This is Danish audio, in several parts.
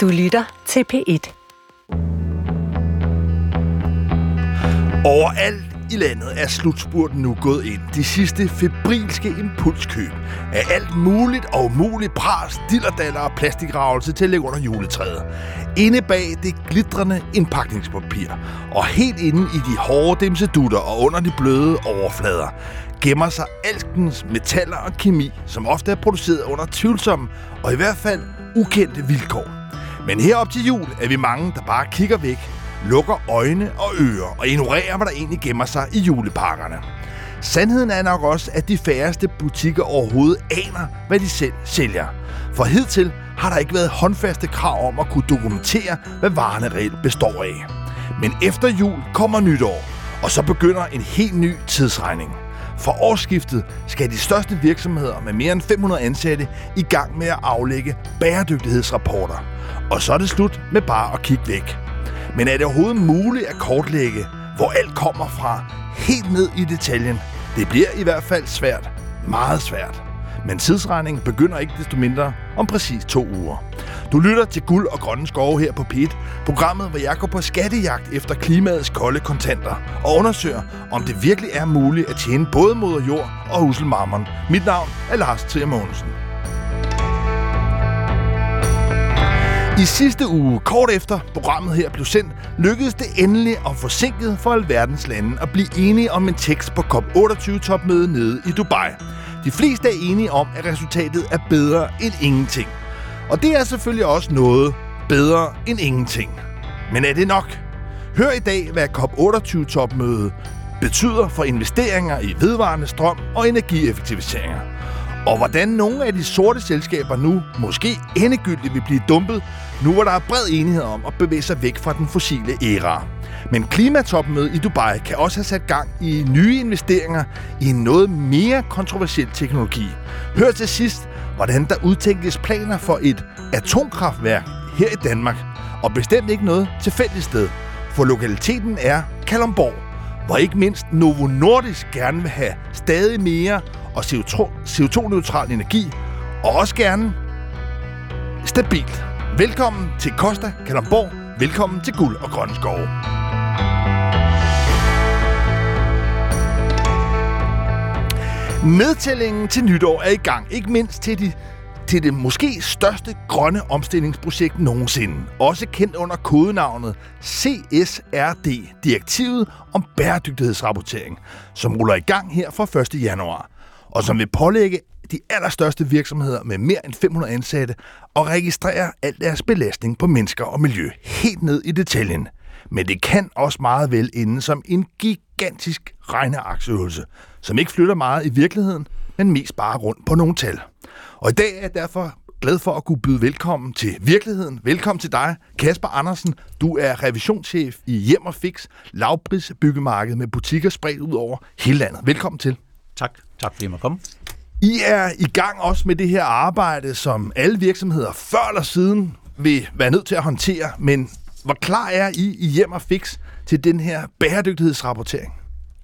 Du lytter til P1. Overalt i landet er slutspurten nu gået ind. De sidste febrilske impulskøb af alt muligt og umuligt pras, dillerdaller og plastikravelse til at lægge under juletræet. Inde bag det glitrende indpakningspapir, og helt inde i de hårde dimsedutter og under de bløde overflader, gemmer sig alskens metaller og kemi, som ofte er produceret under tvivlsomme og i hvert fald ukendte vilkår. Men herop til jul er vi mange, der bare kigger væk, lukker øjne og ører og ignorerer, hvad der egentlig gemmer sig i julepakkerne. Sandheden er nok også, at de færreste butikker overhovedet aner, hvad de selv sælger. For hidtil har der ikke været håndfaste krav om at kunne dokumentere, hvad varerne reelt består af. Men efter jul kommer nytår, og så begynder en helt ny tidsregning. For årsskiftet skal de største virksomheder med mere end 500 ansatte i gang med at aflægge bæredygtighedsrapporter. Og så er det slut med bare at kigge væk. Men er det overhovedet muligt at kortlægge, hvor alt kommer fra, helt ned i detaljen? Det bliver i hvert fald svært. Meget svært. Men tidsregningen begynder ikke desto mindre om præcis to uger. Du lytter til Guld og Grønne Skove her på PIT, programmet, hvor jeg går på skattejagt efter klimaets kolde kontanter og undersøger, om det virkelig er muligt at tjene både moder jord og husselmarmeren. Mit navn er Lars Trier Mogensen. I sidste uge, kort efter programmet her blev sendt, lykkedes det endelig at forsinket for alverdens lande at blive enige om en tekst på COP28-topmødet nede i Dubai. De fleste er enige om, at resultatet er bedre end ingenting. Og det er selvfølgelig også noget bedre end ingenting. Men er det nok? Hør i dag, hvad COP28-topmødet betyder for investeringer i vedvarende strøm og energieffektiviseringer. Og hvordan nogle af de sorte selskaber nu måske endegyldigt vil blive dumpet, nu hvor der er bred enighed om at bevæge sig væk fra den fossile æra. Men klimatopmødet i Dubai kan også have sat gang i nye investeringer i en noget mere kontroversiel teknologi. Hør til sidst, hvordan der udtænkes planer for et atomkraftværk her i Danmark. Og bestemt ikke noget tilfældigt sted, for lokaliteten er Kalumborg, hvor ikke mindst Novo Nordisk gerne vil have stadig mere og CO2-neutral energi, og også gerne stabilt. Velkommen til Costa Kalamborg. Velkommen til Guld og Grønne Skove. Nedtællingen til nytår er i gang, ikke mindst til, de, til det måske største grønne omstillingsprojekt nogensinde. Også kendt under kodenavnet CSRD, direktivet om bæredygtighedsrapportering, som ruller i gang her fra 1. januar og som vil pålægge de allerstørste virksomheder med mere end 500 ansatte og registrere al deres belastning på mennesker og miljø helt ned i detaljen. Men det kan også meget vel ende som en gigantisk regneaksøvelse, som ikke flytter meget i virkeligheden, men mest bare rundt på nogle tal. Og i dag er jeg derfor glad for at kunne byde velkommen til virkeligheden. Velkommen til dig, Kasper Andersen. Du er revisionschef i Hjem og Fix, lavpris byggemarked med butikker spredt ud over hele landet. Velkommen til. Tak. Tak fordi jeg måtte komme. I er i gang også med det her arbejde, som alle virksomheder før eller siden vil være nødt til at håndtere, men hvor klar er I i hjem og fix til den her bæredygtighedsrapportering?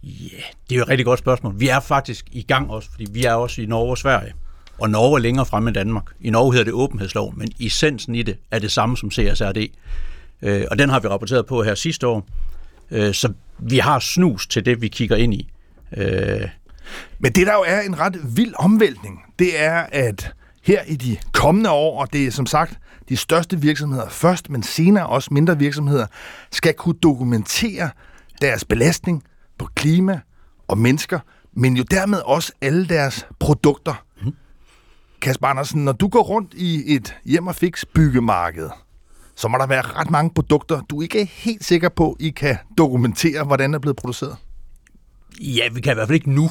Ja, yeah, det er jo et rigtig godt spørgsmål. Vi er faktisk i gang også, fordi vi er også i Norge og Sverige. Og Norge er længere fremme end Danmark. I Norge hedder det åbenhedslov, men essensen i det er det samme som CSRD. Øh, og den har vi rapporteret på her sidste år. Øh, så vi har snus til det, vi kigger ind i. Øh, men det, der jo er en ret vild omvæltning, det er, at her i de kommende år, og det er som sagt de største virksomheder først, men senere også mindre virksomheder, skal kunne dokumentere deres belastning på klima og mennesker, men jo dermed også alle deres produkter. Kasper Andersen, når du går rundt i et hjem og fix byggemarked, så må der være ret mange produkter, du ikke er helt sikker på, I kan dokumentere, hvordan er blevet produceret. Ja, vi kan i hvert fald ikke nu.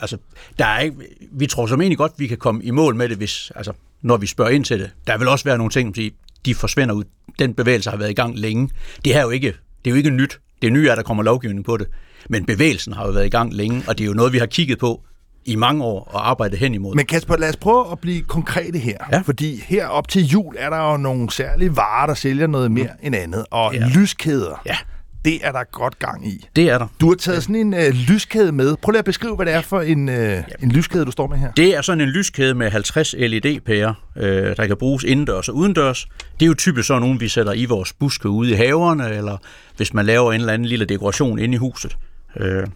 Altså, der er ikke, vi tror som egentlig godt, vi kan komme i mål med det, hvis, altså, når vi spørger ind til det. Der vil også være nogle ting, som de forsvinder ud. Den bevægelse har været i gang længe. Det her er jo ikke, det er jo ikke nyt. Det nye er, at der kommer lovgivning på det. Men bevægelsen har jo været i gang længe, og det er jo noget, vi har kigget på i mange år og arbejdet hen imod. Men Kasper, lad os prøve at blive konkrete her. Ja. Fordi her op til jul er der jo nogle særlige varer, der sælger noget mere mm. end andet. Og ja. lyskæder. Ja det er der godt gang i. Det er der. Du har taget sådan en øh, lyskæde med. Prøv lige at beskrive, hvad det er for en, øh, en lyskæde, du står med her. Det er sådan en lyskæde med 50 LED-pærer, øh, der kan bruges indendørs og udendørs. Det er jo typisk sådan nogle, vi sætter i vores buske ude i haverne, eller hvis man laver en eller anden lille dekoration inde i huset. Øh,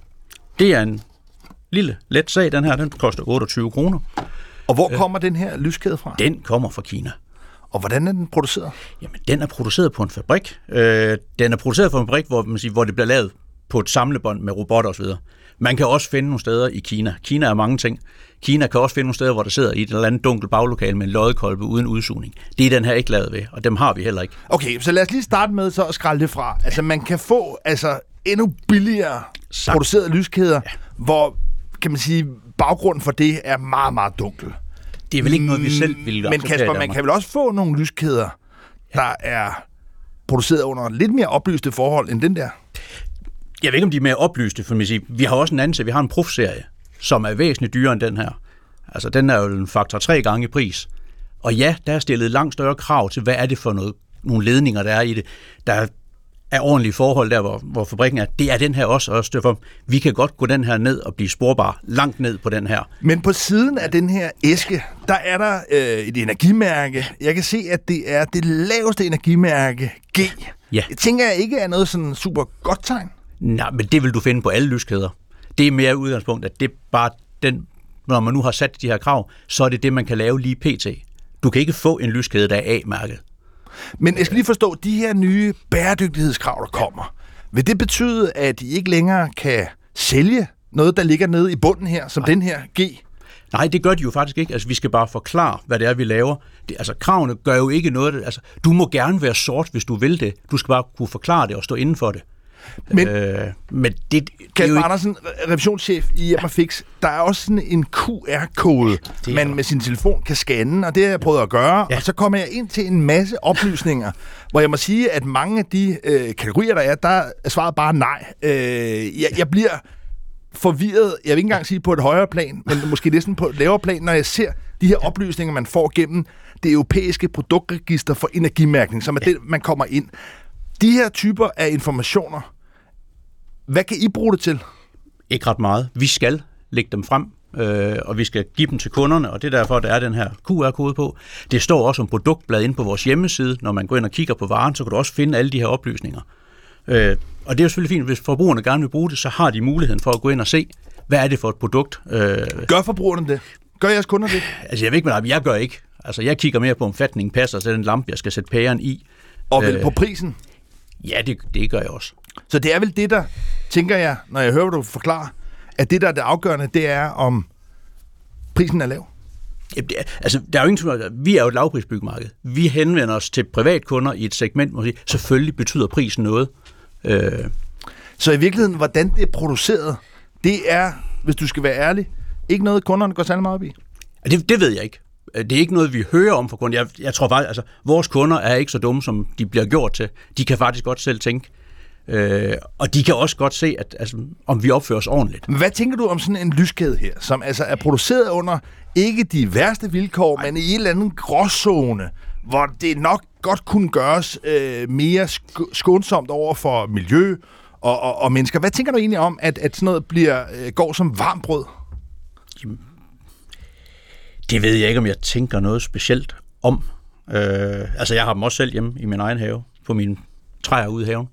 det er en lille, let sag, den her. Den koster 28 kroner. Og hvor kommer den her lyskæde fra? Den kommer fra Kina. Og hvordan er den produceret? Jamen, den er produceret på en fabrik. Øh, den er produceret på en fabrik, hvor, man siger, hvor det bliver lavet på et samlebånd med robotter osv. Man kan også finde nogle steder i Kina. Kina er mange ting. Kina kan også finde nogle steder, hvor der sidder i et eller andet dunkelt baglokale med en loddekolbe uden udsugning. Det er den her ikke lavet ved, og dem har vi heller ikke. Okay, så lad os lige starte med så at skralde det fra. Altså, man kan få altså, endnu billigere Sagt. producerede lyskæder, ja. hvor, kan man sige, baggrunden for det er meget, meget dunkel. Det er vel ikke noget, vi selv vil Men Kasper, man kan vel også få nogle lyskæder, der er produceret under lidt mere oplyste forhold end den der? Jeg ved ikke, om de er mere oplyste, for man siger, vi har også en anden serie. Vi har en prof-serie, som er væsentligt dyrere end den her. Altså, den er jo en faktor tre gange i pris. Og ja, der er stillet langt større krav til, hvad er det for noget, nogle ledninger, der er i det. Der er ordentlige forhold der, hvor, hvor fabrikken er. Det er den her også, også derfor, vi kan godt gå den her ned og blive sporbar langt ned på den her. Men på siden af den her æske, der er der øh, et energimærke. Jeg kan se, at det er det laveste energimærke, G. Ja. Jeg tænker jeg ikke er noget sådan super godt tegn. Nej, men det vil du finde på alle lyskæder. Det er mere udgangspunkt, at det er bare den, når man nu har sat de her krav, så er det det, man kan lave lige pt. Du kan ikke få en lyskæde, der er A-mærket. Men jeg skal lige forstå, de her nye bæredygtighedskrav, der kommer, vil det betyde, at I ikke længere kan sælge noget, der ligger nede i bunden her, som den her G? Nej, det gør de jo faktisk ikke. Altså, vi skal bare forklare, hvad det er, vi laver. Det, altså, kravene gør jo ikke noget. Altså, du må gerne være sort, hvis du vil det. Du skal bare kunne forklare det og stå inden for det. Men- øh, men det, det er Kasper jo. Andersen, re- revisionschef i Hjem Fix, der er også sådan en QR-kode, man med sin telefon kan scanne, og det har jeg prøvet at gøre, ja. og så kommer jeg ind til en masse oplysninger, hvor jeg må sige, at mange af de øh, kategorier, der er, der er svaret bare nej. Øh, jeg, jeg bliver forvirret, jeg vil ikke engang sige på et højere plan, men måske næsten på et lavere plan, når jeg ser de her oplysninger, man får gennem det europæiske produktregister for energimærkning, som er ja. det, man kommer ind. De her typer af informationer, hvad kan I bruge det til? Ikke ret meget. Vi skal lægge dem frem, øh, og vi skal give dem til kunderne, og det er derfor, der er den her QR-kode på. Det står også som produktblad inde på vores hjemmeside. Når man går ind og kigger på varen, så kan du også finde alle de her oplysninger. Øh, og det er jo selvfølgelig fint, hvis forbrugerne gerne vil bruge det, så har de muligheden for at gå ind og se, hvad er det for et produkt. Øh, Gør forbrugerne det? Gør jeres kunder det? altså jeg ved ikke, hvad jeg gør ikke. Altså jeg kigger mere på, om fatningen passer til den lampe, jeg skal sætte pæren i. Og vel Øh. på prisen? Ja, det, det gør jeg også. Så det er vel det, der, tænker jeg, når jeg hører, hvad du forklarer, at det, der er det afgørende, det er, om prisen er lav. Jamen, det er, altså, der er jo ingen tvivl vi er jo et lavprisbyggemarked. Vi henvender os til privatkunder i et segment, hvor selvfølgelig betyder prisen noget. Øh, Så i virkeligheden, hvordan det er produceret, det er, hvis du skal være ærlig, ikke noget, kunderne går særlig meget op i. det, det ved jeg ikke. Det er ikke noget, vi hører om fra kunder. Jeg, jeg tror faktisk, altså, vores kunder er ikke så dumme, som de bliver gjort til. De kan faktisk godt selv tænke. Øh, og de kan også godt se, at, altså, om vi opfører os ordentligt. Hvad tænker du om sådan en lyskæde her, som altså er produceret under ikke de værste vilkår, men i en eller anden gråzone, hvor det nok godt kunne gøres øh, mere sk- skånsomt over for miljø og, og, og mennesker. Hvad tænker du egentlig om, at, at sådan noget bliver, øh, går som varmt brød? Det ved jeg ikke, om jeg tænker noget specielt om. Øh, altså, jeg har dem også selv hjemme i min egen have, på mine træer ude i haven.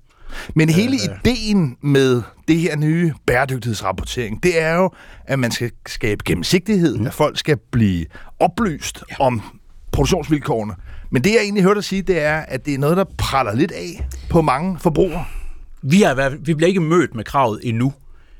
Men hele ideen med det her nye bæredygtighedsrapportering, det er jo, at man skal skabe gennemsigtighed, mm. at folk skal blive oplyst ja. om produktionsvilkårene. Men det, jeg egentlig hørte dig sige, det er, at det er noget, der praller lidt af på mange forbrugere. Vi, er, vi bliver ikke mødt med kravet endnu,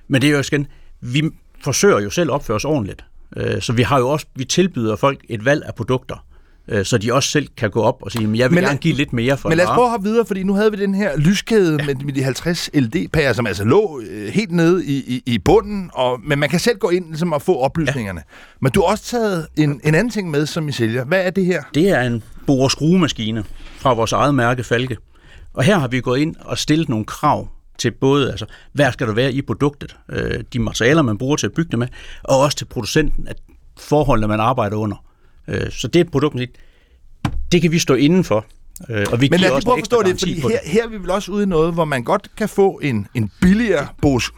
men det er jo igen, vi forsøger jo selv at opføre os ordentligt. Øh, Så vi har jo også, vi tilbyder folk et valg af produkter, øh, så de også selv kan gå op og sige, "Men jeg vil Men gerne give lidt mere for Men en lad os vare." prøve at hoppe videre, fordi nu havde vi den her lyskæde ja. med, med de 50 LED-pærer, som altså lå øh, helt nede i, i, i bunden, og, men man kan selv gå ind ligesom, og få oplysningerne. Ja. Men du har også taget en, en anden ting med, som I sælger. Hvad er det her? Det er en bore skruemaskine fra vores eget mærke Falke. Og her har vi gået ind og stillet nogle krav til både, altså, hvad skal der være i produktet, øh, de materialer, man bruger til at bygge det med, og også til producenten, at forholdene, man arbejder under. Øh, så det er et produkt, det kan vi stå inden for. Øh, og vi Men lad os prøve at forstå det, fordi her, her er vi vel også ude i noget, hvor man godt kan få en, en billigere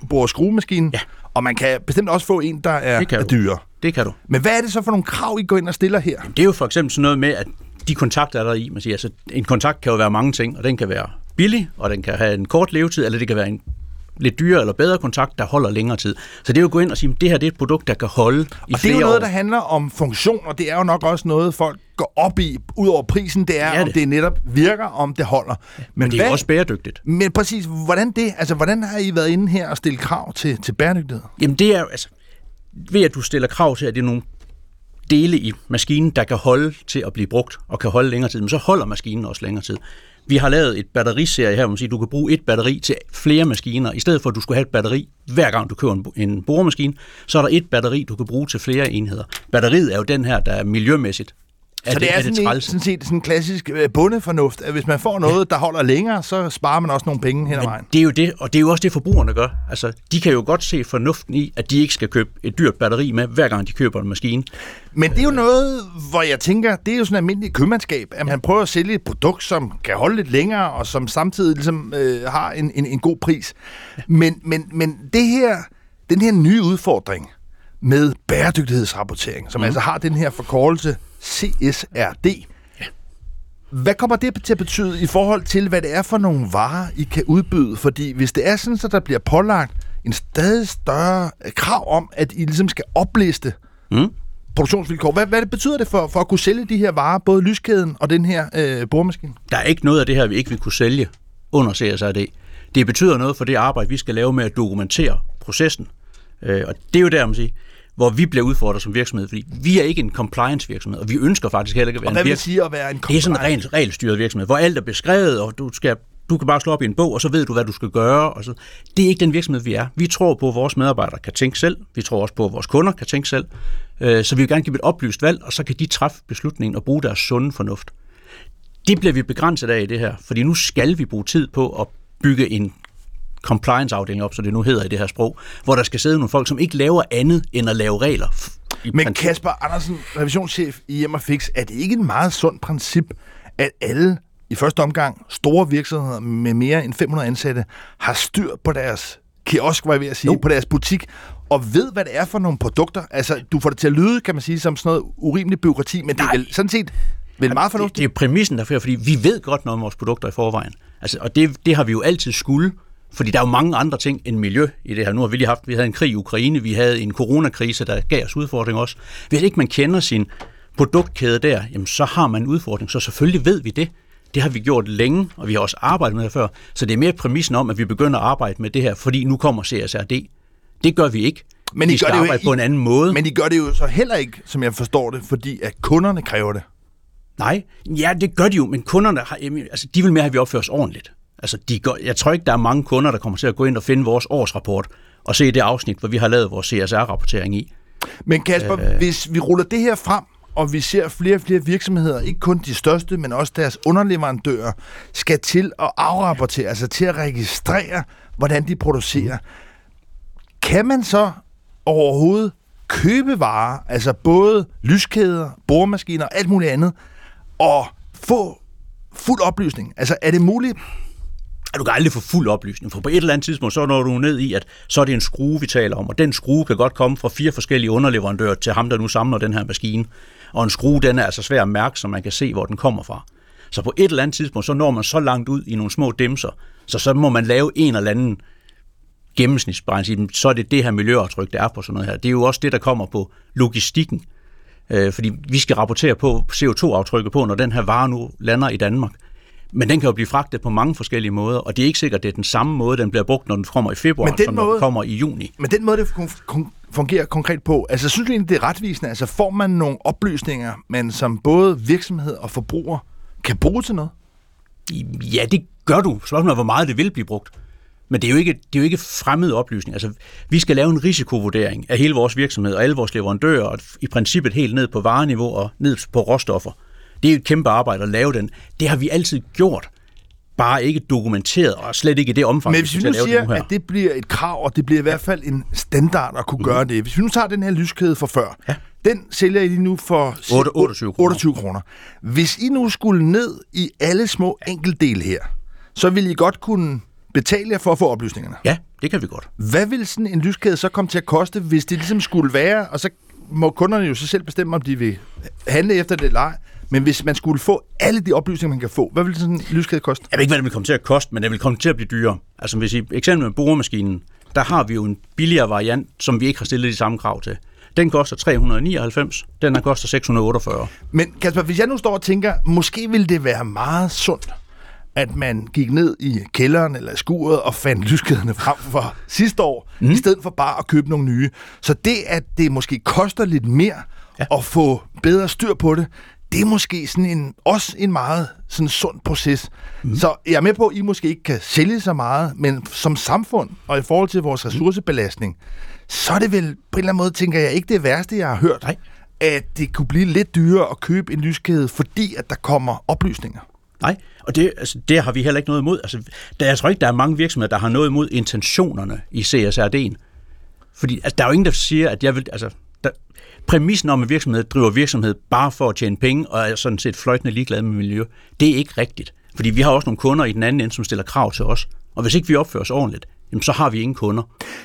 bor skruemaskine, Ja. og man kan bestemt også få en, der er, Det kan er du. dyrere. Det kan du. Men hvad er det så for nogle krav, I går ind og stiller her? Det er jo for eksempel sådan noget med, at de kontakter er der i. Man siger, altså, en kontakt kan jo være mange ting, og den kan være billig, og den kan have en kort levetid, eller det kan være en lidt dyrere eller bedre kontakt, der holder længere tid. Så det er jo at gå ind og sige, at det her det er et produkt, der kan holde i Og det er flere jo noget, år. der handler om funktion, og det er jo nok også noget, folk går op i, ud over prisen, det er, Det er om det. det netop virker, om det holder. Men det er jo også bæredygtigt. Men præcis, hvordan det? Altså, hvordan har I været inde her og stille krav til, til bæredygtighed? Jamen det er jo, altså, ved at du stiller krav til, at det er nogle dele i maskinen, der kan holde til at blive brugt, og kan holde længere tid, men så holder maskinen også længere tid. Vi har lavet et batteriserie her, hvor man siger, du kan bruge et batteri til flere maskiner. I stedet for, at du skulle have et batteri, hver gang du køber en, en boremaskine, så er der et batteri, du kan bruge til flere enheder. Batteriet er jo den her, der er miljømæssigt. Så det er, sådan, en, træls. sådan set sådan en klassisk øh, bundefornuft, at hvis man får noget, der holder længere, så sparer man også nogle penge hen ad vejen. Det er jo det, og det er jo også det, forbrugerne gør. Altså, de kan jo godt se fornuften i, at de ikke skal købe et dyrt batteri med, hver gang de køber en maskine. Men det er jo noget, hvor jeg tænker, det er jo sådan almindelig købmandskab, at man prøver at sælge et produkt, som kan holde lidt længere, og som samtidig ligesom, øh, har en, en, en god pris. Men, men, men det her, den her nye udfordring med bæredygtighedsrapportering, som mm. altså har den her forkortelse CSRD, hvad kommer det til at betyde i forhold til, hvad det er for nogle varer, I kan udbyde? Fordi hvis det er sådan, så der bliver pålagt en stadig større øh, krav om, at I ligesom skal opliste Mm. produktionsvilkår. Hvad, hvad betyder det for, for at kunne sælge de her varer, både lyskæden og den her øh, boremaskine? Der er ikke noget af det her, vi ikke vil kunne sælge under CSRD. Det betyder noget for det arbejde, vi skal lave med at dokumentere processen. Øh, og det er jo der, man siger, hvor vi bliver udfordret som virksomhed, fordi vi er ikke en compliance virksomhed, og vi ønsker faktisk heller ikke at være Og hvad en vil virksomhed. det sige at være en Det er sådan en compliance? regel, regelstyret virksomhed, hvor alt er beskrevet, og du, skal, du kan bare slå op i en bog, og så ved du, hvad du skal gøre. Og så. Det er ikke den virksomhed, vi er. Vi tror på, at vores medarbejdere kan tænke selv. Vi tror også på, at vores kunder kan tænke selv. Øh, Så vi vil gerne give et oplyst valg, og så kan de træffe beslutningen og bruge deres sunde fornuft. Det bliver vi begrænset af i det her, fordi nu skal vi bruge tid på at bygge en compliance-afdeling op, så det nu hedder i det her sprog, hvor der skal sidde nogle folk, som ikke laver andet end at lave regler. Men. Kasper Andersen, revisionschef i Hjem Fix, er det ikke et meget sundt princip, at alle i første omgang store virksomheder med mere end 500 ansatte har styr på deres kiosk, var jeg ved at sige, jo. på deres butik, og ved, hvad det er for nogle produkter? Altså, du får det til at lyde, kan man sige, som sådan noget urimeligt byråkrati, men det er Nej. vel sådan set vel meget det, fornuftigt. det er præmissen derfor, fordi vi ved godt noget om vores produkter i forvejen. Altså, og det, det har vi jo altid skulle, fordi der er jo mange andre ting end miljø i det her. Nu har vi lige haft, vi havde en krig i Ukraine, vi havde en coronakrise, der gav os udfordringer også. Hvis ikke man kender sin produktkæde der, jamen så har man en udfordring, så selvfølgelig ved vi det. Det har vi gjort længe, og vi har også arbejdet med det før. Så det er mere præmissen om, at vi begynder at arbejde med det her, fordi nu kommer CSRD. Det gør vi ikke. Men vi I gør skal det jo arbejde ikke- på en anden måde. Men de gør det jo så heller ikke, som jeg forstår det, fordi at kunderne kræver det. Nej, ja, det gør de jo, men kunderne har, altså, de vil mere have, at vi opfører os ordentligt. Altså, de går, jeg tror ikke, der er mange kunder, der kommer til at gå ind og finde vores årsrapport og se det afsnit, hvor vi har lavet vores CSR-rapportering i. Men Kasper, øh... hvis vi ruller det her frem, og vi ser flere og flere virksomheder, ikke kun de største, men også deres underleverandører, skal til at afrapportere, altså til at registrere, hvordan de producerer. Kan man så overhovedet købe varer, altså både lyskæder, boremaskiner og alt muligt andet, og få fuld oplysning? Altså er det muligt? At du kan aldrig få fuld oplysning, for på et eller andet tidspunkt, så når du ned i, at så er det en skrue, vi taler om, og den skrue kan godt komme fra fire forskellige underleverandører til ham, der nu samler den her maskine. Og en skrue, den er altså svær at mærke, så man kan se, hvor den kommer fra. Så på et eller andet tidspunkt, så når man så langt ud i nogle små dimser, så så må man lave en eller anden gennemsnitsberegning, så er det det her miljøaftryk, der er på sådan noget her. Det er jo også det, der kommer på logistikken. Øh, fordi vi skal rapportere på CO2-aftrykket på, når den her vare nu lander i Danmark. Men den kan jo blive fragtet på mange forskellige måder, og det er ikke sikkert, at det er den samme måde, den bliver brugt, når den kommer i februar, Men den som når måde- den kommer i juni. Men den måde, det fun- fun- fungerer konkret på, altså synes du egentlig, det er retvisende? Altså får man nogle oplysninger, man som både virksomhed og forbruger kan bruge til noget? Ja, det gør du. Spørgsmålet er, hvor meget det vil blive brugt. Men det er jo ikke, det er jo ikke fremmede oplysning. Altså, vi skal lave en risikovurdering af hele vores virksomhed og alle vores leverandører, og i princippet helt ned på vareniveau og ned på råstoffer. Det er et kæmpe arbejde at lave den. Det har vi altid gjort. bare ikke dokumenteret, og slet ikke i det omfang, Men hvis vi nu siger, at det bliver et krav, og det bliver i hvert fald en standard at kunne mm. gøre det. Hvis vi nu tager den her lyskæde for før, ja. den sælger I lige nu for 8, 28 kroner. 28 kroner. Hvis I nu skulle ned i alle små enkeltdele her, så ville I godt kunne betale jer for at få oplysningerne. Ja, det kan vi godt. Hvad vil sådan en lyskæde så komme til at koste, hvis det ligesom skulle være, og så må kunderne jo så selv bestemme, om de vil handle efter det eller ej. Men hvis man skulle få alle de oplysninger, man kan få, hvad vil sådan en lyskæde koste? Jeg ved ikke, hvad det vil komme til at koste, men det vil komme til at blive dyrere. Altså hvis I eksempel med boremaskinen, der har vi jo en billigere variant, som vi ikke har stillet de samme krav til. Den koster 399, den her koster 648. Men Kasper, hvis jeg nu står og tænker, måske ville det være meget sundt, at man gik ned i kælderen eller skuret og fandt lyskæderne frem for sidste år, mm. i stedet for bare at købe nogle nye. Så det, at det måske koster lidt mere ja. at få bedre styr på det, det er måske sådan en, også en meget sådan sund proces. Mm. Så jeg er med på, at I måske ikke kan sælge så meget, men som samfund og i forhold til vores ressourcebelastning, så er det vel på en eller anden måde, tænker jeg, ikke det værste, jeg har hørt, Nej. at det kunne blive lidt dyrere at købe en lyskæde, fordi at der kommer oplysninger. Nej, og det, altså, det har vi heller ikke noget imod. Altså, der, jeg tror ikke, der er mange virksomheder, der har noget imod intentionerne i CSRD'en. Fordi altså, der er jo ingen, der siger, at jeg vil... Altså, der, præmissen om, at virksomhed driver virksomhed bare for at tjene penge, og er sådan set fløjtende ligeglad med miljø, det er ikke rigtigt. Fordi vi har også nogle kunder i den anden ende, som stiller krav til os. Og hvis ikke vi opfører os ordentligt, jamen så har vi ingen kunder.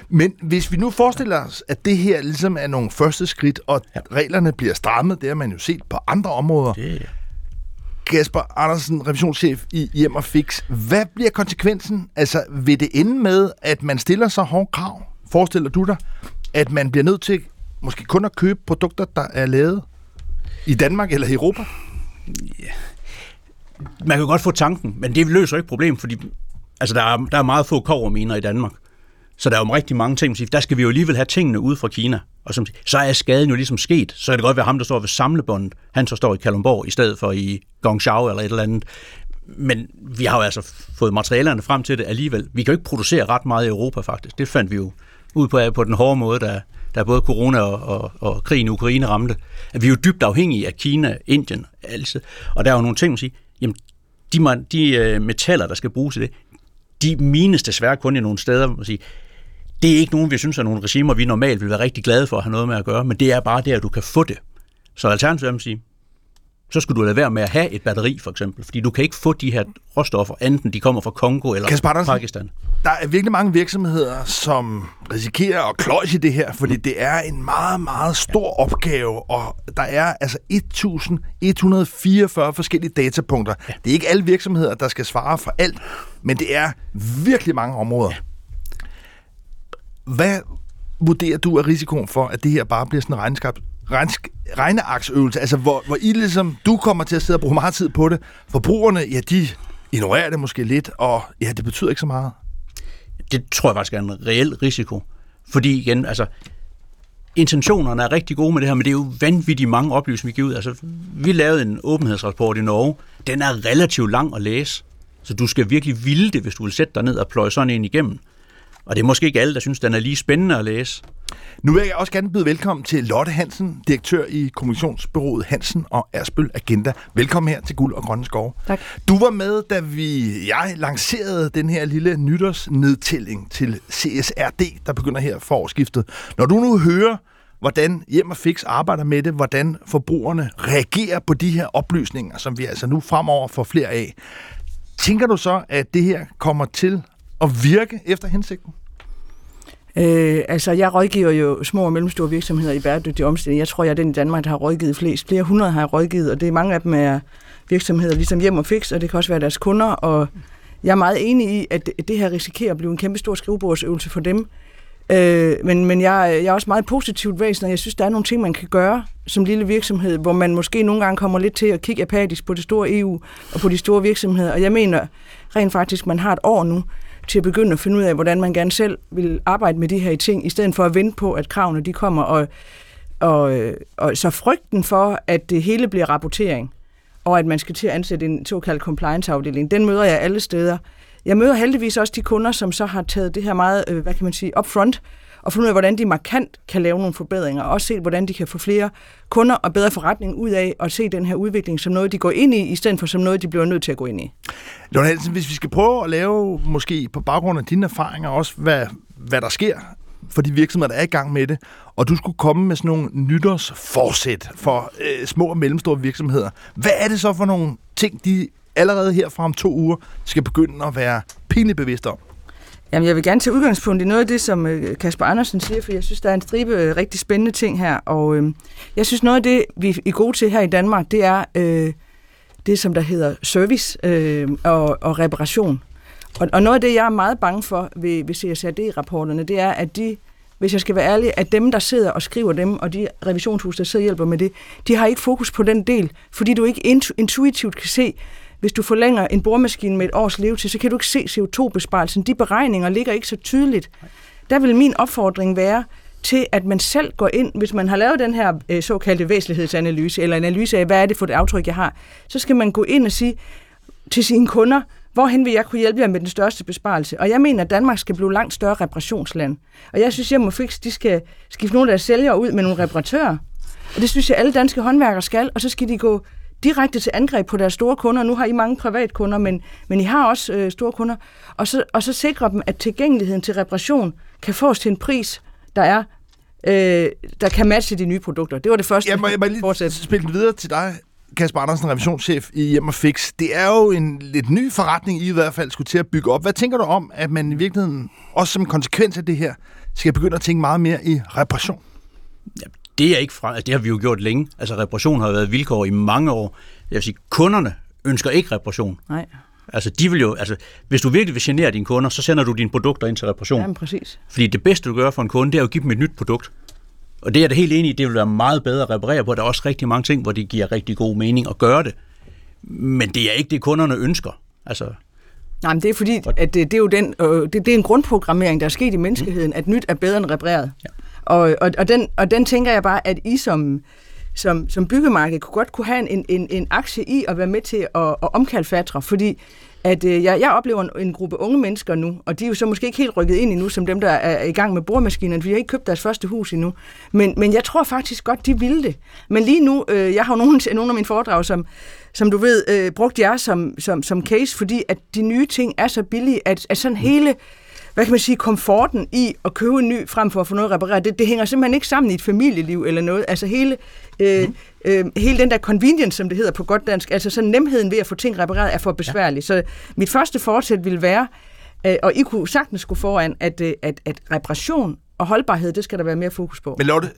Men hvis vi nu forestiller os, at det her ligesom er nogle første skridt, og ja. reglerne bliver strammet, det har man jo set på andre områder. Det, Kasper Andersen, revisionschef i Hjem og Fix. Hvad bliver konsekvensen? Altså, vil det ende med, at man stiller så hårde krav, forestiller du dig, at man bliver nødt til måske kun at købe produkter, der er lavet i Danmark eller i Europa? Ja. Man kan godt få tanken, men det løser ikke problemet, fordi altså, der, er, der er meget få koverminer i Danmark. Så der er jo rigtig mange ting, der skal vi jo alligevel have tingene ud fra Kina. Og som, så er skaden jo ligesom sket. Så kan det godt være ham, der står ved samlebåndet. Han så står i Kalundborg i stedet for i Gongshao eller et eller andet. Men vi har jo altså fået materialerne frem til det alligevel. Vi kan jo ikke producere ret meget i Europa faktisk. Det fandt vi jo ud på, på den hårde måde, der, der både corona og, og, og krigen i Ukraine ramte. At vi er jo dybt afhængige af Kina, Indien, altså. Og der er jo nogle ting, man siger, jamen, de, de øh, metaller, der skal bruges i det, de mines desværre kun i nogle steder, man siger, det er ikke nogen, vi synes er nogle regimer, vi normalt vil være rigtig glade for at have noget med at gøre, men det er bare det, at du kan få det. Så alternativet vil sige, så skulle du lade være med at have et batteri, for eksempel. Fordi du kan ikke få de her råstoffer, enten de kommer fra Kongo eller Kasper Pakistan. Der er virkelig mange virksomheder, som risikerer at kløjse i det her, fordi det er en meget, meget stor opgave, og der er altså 1144 forskellige datapunkter. Ja. Det er ikke alle virksomheder, der skal svare for alt, men det er virkelig mange områder. Ja. Hvad vurderer du af risikoen for, at det her bare bliver sådan en regnskab, regnsk, regneaksøvelse, altså hvor, hvor I ligesom, du kommer til at sidde og bruge meget tid på det. Forbrugerne, ja, de ignorerer det måske lidt, og ja, det betyder ikke så meget. Det tror jeg faktisk er en reel risiko. Fordi igen, altså, intentionerne er rigtig gode med det her, men det er jo vanvittigt mange oplysninger, vi giver ud. Altså, vi lavede en åbenhedsrapport i Norge. Den er relativt lang at læse. Så du skal virkelig ville det, hvis du vil sætte dig ned og pløje sådan en igennem. Og det er måske ikke alle, der synes, den er lige spændende at læse. Nu vil jeg også gerne byde velkommen til Lotte Hansen, direktør i kommunikationsbyrået Hansen og Ersbøl Agenda. Velkommen her til Guld og Grønne Skov. Tak. Du var med, da vi, jeg lancerede den her lille nytårsnedtælling til CSRD, der begynder her for årsskiftet. Når du nu hører, hvordan Hjem og Fix arbejder med det, hvordan forbrugerne reagerer på de her oplysninger, som vi altså nu fremover får flere af, tænker du så, at det her kommer til at virke efter hensigten? Øh, altså, jeg rådgiver jo små og mellemstore virksomheder i bæredygtig omstilling. Jeg tror, jeg er den i Danmark, der har rådgivet flest. Flere hundrede har jeg rådgivet, og det er mange af dem er virksomheder ligesom Hjem og Fix, og det kan også være deres kunder. Og jeg er meget enig i, at det her risikerer at blive en kæmpe stor skrivebordsøvelse for dem. Øh, men men jeg, jeg er også meget positivt væsen, og jeg synes, der er nogle ting, man kan gøre som lille virksomhed, hvor man måske nogle gange kommer lidt til at kigge apatisk på det store EU og på de store virksomheder. Og jeg mener rent faktisk, man har et år nu til at begynde at finde ud af, hvordan man gerne selv vil arbejde med de her ting, i stedet for at vente på, at kravene de kommer. Og, og, og så frygten for, at det hele bliver rapportering, og at man skal til at ansætte en såkaldt compliance-afdeling, den møder jeg alle steder. Jeg møder heldigvis også de kunder, som så har taget det her meget, øh, hvad kan man sige, upfront, og finde ud af, hvordan de markant kan lave nogle forbedringer, og også se, hvordan de kan få flere kunder og bedre forretning ud af, og se den her udvikling som noget, de går ind i, i stedet for som noget, de bliver nødt til at gå ind i. Lone Hansen, hvis vi skal prøve at lave, måske på baggrund af dine erfaringer, også hvad, hvad der sker for de virksomheder, der er i gang med det, og du skulle komme med sådan nogle nytårsforsæt for øh, små og mellemstore virksomheder. Hvad er det så for nogle ting, de allerede her fra om to uger skal begynde at være pinligt bevidste om? Jamen, jeg vil gerne tage udgangspunkt i noget af det, som øh, Kasper Andersen siger, for jeg synes, der er en stribe øh, rigtig spændende ting her. Og øh, jeg synes, noget af det, vi er gode til her i Danmark, det er øh, det, som der hedder service øh, og, og reparation. Og, og noget af det, jeg er meget bange for ved, ved CSRD-rapporterne, det er, at de, hvis jeg skal være ærlig, at dem, der sidder og skriver dem, og de revisionshus, der sidder og hjælper med det, de har ikke fokus på den del, fordi du ikke intuitivt kan se, hvis du forlænger en boremaskine med et års levetid, så kan du ikke se CO2-besparelsen. De beregninger ligger ikke så tydeligt. Der vil min opfordring være til, at man selv går ind, hvis man har lavet den her øh, såkaldte væsentlighedsanalyse, eller analyse af, hvad er det for et aftryk, jeg har, så skal man gå ind og sige til sine kunder, hvorhen vil jeg kunne hjælpe jer med den største besparelse? Og jeg mener, at Danmark skal blive langt større reparationsland. Og jeg synes, at må Fix, de skal skifte nogle af deres sælgere ud med nogle reparatører. Og det synes jeg, alle danske håndværkere skal, og så skal de gå direkte til angreb på deres store kunder. Nu har I mange privatkunder, men, men I har også øh, store kunder. Og så, og så sikre dem, at tilgængeligheden til reparation kan fås til en pris, der er øh, der kan matche de nye produkter. Det var det første. Jeg må, jeg må lige fortsætte. spille den videre til dig, Kasper Andersen, revisionschef i Hjem Fix. Det er jo en lidt ny forretning, I i hvert fald skulle til at bygge op. Hvad tænker du om, at man i virkeligheden, også som konsekvens af det her, skal begynde at tænke meget mere i reparation? Ja, det er ikke fra, altså det har vi jo gjort længe. Altså reparation har været vilkår i mange år. Jeg vil sige, kunderne ønsker ikke reparation. Nej. Altså, de vil jo, altså, hvis du virkelig vil genere dine kunder, så sender du dine produkter ind til reparation. Jamen, præcis. Fordi det bedste, du gør for en kunde, det er at give dem et nyt produkt. Og det er det helt enig i, det vil være meget bedre at reparere på. Der er også rigtig mange ting, hvor det giver rigtig god mening at gøre det. Men det er ikke det, kunderne ønsker. Altså, Nej, men det er fordi, at det, det er jo den, øh, det, det er en grundprogrammering, der er sket i menneskeheden, at nyt er bedre end repareret. Ja. Og, og, og, den, og den tænker jeg bare, at I som, som, som byggemarked kunne godt kunne have en, en, en aktie i at være med til at, at omkalfatre, fordi at øh, jeg, jeg oplever en, en gruppe unge mennesker nu, og de er jo så måske ikke helt rykket ind endnu, som dem, der er i gang med boremaskinerne, for de har ikke købt deres første hus endnu. Men, men jeg tror faktisk godt, de ville det. Men lige nu, øh, jeg har jo nogle, nogle af mine foredrag, som, som du ved, øh, brugt jer som, som, som case, fordi at de nye ting er så billige, at, at sådan hele hvad kan man sige, komforten i at købe en ny frem for at få noget repareret, det, det hænger simpelthen ikke sammen i et familieliv eller noget. Altså hele, øh, mm. øh, hele den der convenience, som det hedder på godt dansk, altså sådan nemheden ved at få ting repareret, er for besværlig. Ja. Så mit første forsæt vil være, øh, og I kunne sagtens gå foran, at, øh, at, at reparation og holdbarhed, det skal der være mere fokus på. Men Lotte,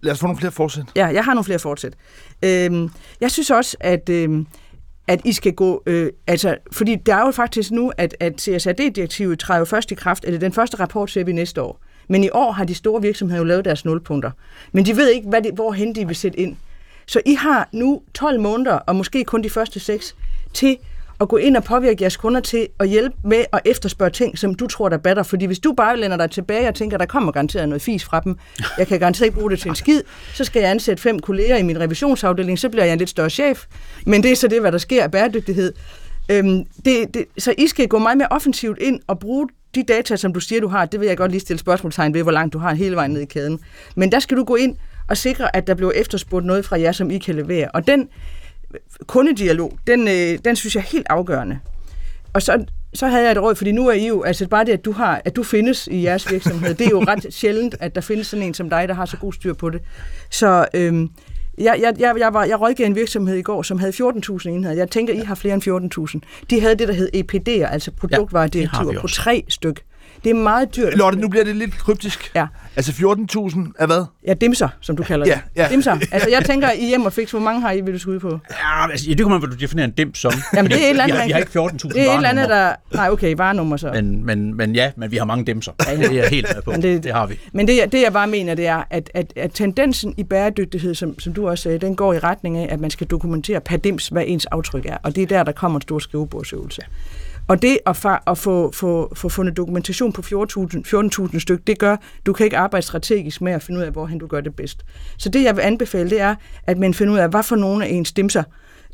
lad os få nogle flere forsæt. Ja, jeg har nogle flere forsæt. Øh, jeg synes også, at... Øh, at I skal gå, øh, altså, fordi der er jo faktisk nu, at, at CSRD-direktivet træder jo først i kraft, eller den første rapport ser vi næste år. Men i år har de store virksomheder jo lavet deres nulpunkter. Men de ved ikke, hvad de, hvorhen de vil sætte ind. Så I har nu 12 måneder, og måske kun de første 6, til at gå ind og påvirke jeres kunder til at hjælpe med at efterspørge ting, som du tror, der batter. Fordi hvis du bare lænder dig tilbage og tænker, der kommer garanteret noget fis fra dem, jeg kan garanteret ikke bruge det til en skid, så skal jeg ansætte fem kolleger i min revisionsafdeling, så bliver jeg en lidt større chef. Men det er så det, hvad der sker af bæredygtighed. Øhm, det, det, så I skal gå meget mere offensivt ind og bruge de data, som du siger, du har, det vil jeg godt lige stille spørgsmålstegn ved, hvor langt du har hele vejen ned i kæden. Men der skal du gå ind og sikre, at der bliver efterspurgt noget fra jer, som I kan levere. Og den, kundedialog, den, øh, den synes jeg er helt afgørende. Og så, så havde jeg et råd, fordi nu er I jo, altså bare det, at du, har, at du findes i jeres virksomhed, det er jo ret sjældent, at der findes sådan en som dig, der har så god styr på det. Så øhm, jeg, jeg, jeg, jeg, var, jeg rådgav en virksomhed i går, som havde 14.000 enheder. Jeg tænker, I har flere end 14.000. De havde det, der hed EPD'er, altså produktvaredirektiver, ja, på tre styk. Det er meget dyrt. Lotte, nu bliver det lidt kryptisk. Ja. Altså 14.000 er hvad? Ja, dimser, som du kalder det. Ja, ja. Dimser. Altså jeg tænker, I hjem og fix, hvor mange har I, vil du skyde på? Ja, altså, det kunne man vel definere en dims som. Jamen det er et eller andet, vi, har, vi har ikke 14.000 Det er et eller andet, der... Nej, okay, varenummer så. Men, men, men ja, men vi har mange dimser. Ja, ja. Det er jeg helt med på. Men det, det har vi. Men det, det jeg bare mener, det er, at, at, at tendensen i bæredygtighed, som, som du også sagde, den går i retning af, at man skal dokumentere per dims, hvad ens aftryk er. Og det er der, der kommer en stor skrivebordsøvelse. Og det at, fa- at få, få, få fundet dokumentation på 14.000 14 styk, det gør, du kan ikke arbejde strategisk med at finde ud af, hvorhen du gør det bedst. Så det, jeg vil anbefale, det er, at man finder ud af, hvad for nogle af ens stimser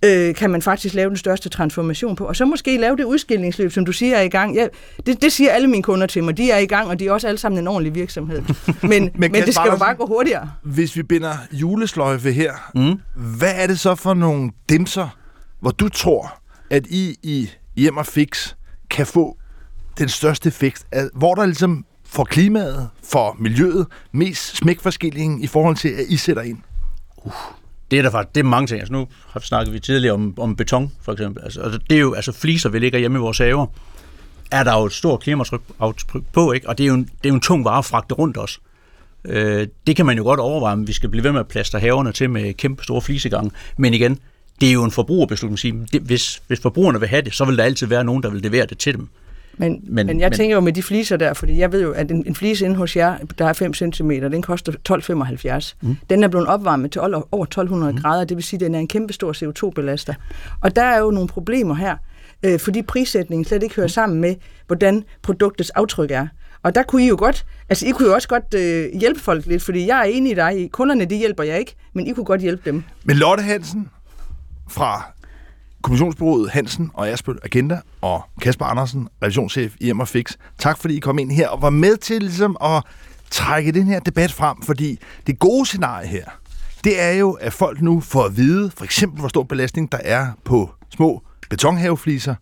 øh, kan man faktisk lave den største transformation på. Og så måske lave det udskillingsløb, som du siger er i gang. Ja, det, det siger alle mine kunder til mig. De er i gang, og de er også alle sammen en ordentlig virksomhed. Men, men, men det skal jo bare gå hurtigere. Hvis vi binder julesløjfe her, mm. hvad er det så for nogle dimser, hvor du tror, at I i Hjem og Fix kan få den største effekt? Hvor der ligesom for klimaet, for miljøet, mest smækforskillingen i forhold til, at I sætter ind? Uh, det er der faktisk det er mange ting. Altså, nu har vi snakket vi tidligere om, om beton, for eksempel. Altså, altså, det er jo, altså fliser, vi ligger hjemme i vores haver, er der jo et stort klimaaftryk på, ikke? og det er, jo en, det er jo en tung vare at fragte rundt os. Øh, det kan man jo godt overveje, om vi skal blive ved med at plaster haverne til med kæmpe store flisegange. Men igen, det er jo en forbrugerbeslutning. Hvis, hvis forbrugerne vil have det, så vil der altid være nogen, der vil levere det til dem. Men, men, men jeg men, tænker jo med de fliser der, fordi jeg ved jo, at en, en flise inde hos jer, der er 5 cm, den koster 12,75. Mm. Den er blevet opvarmet til over 1200 mm. grader, det vil sige, at den er en kæmpe stor CO2-belaster. Og der er jo nogle problemer her, øh, fordi prissætningen slet ikke hører mm. sammen med, hvordan produktets aftryk er. Og der kunne I jo godt, altså I kunne jo også godt øh, hjælpe folk lidt, fordi jeg er enig i dig, kunderne de hjælper jeg ikke, men I kunne godt hjælpe dem. Men Lotte Hansen fra Kommissionsbureauet Hansen og Asbøl Agenda og Kasper Andersen, revisionschef i Emmer Fix. Tak fordi I kom ind her og var med til ligesom at trække den her debat frem, fordi det gode scenarie her, det er jo, at folk nu får at vide, for eksempel hvor stor belastning der er på små betonhavefliser.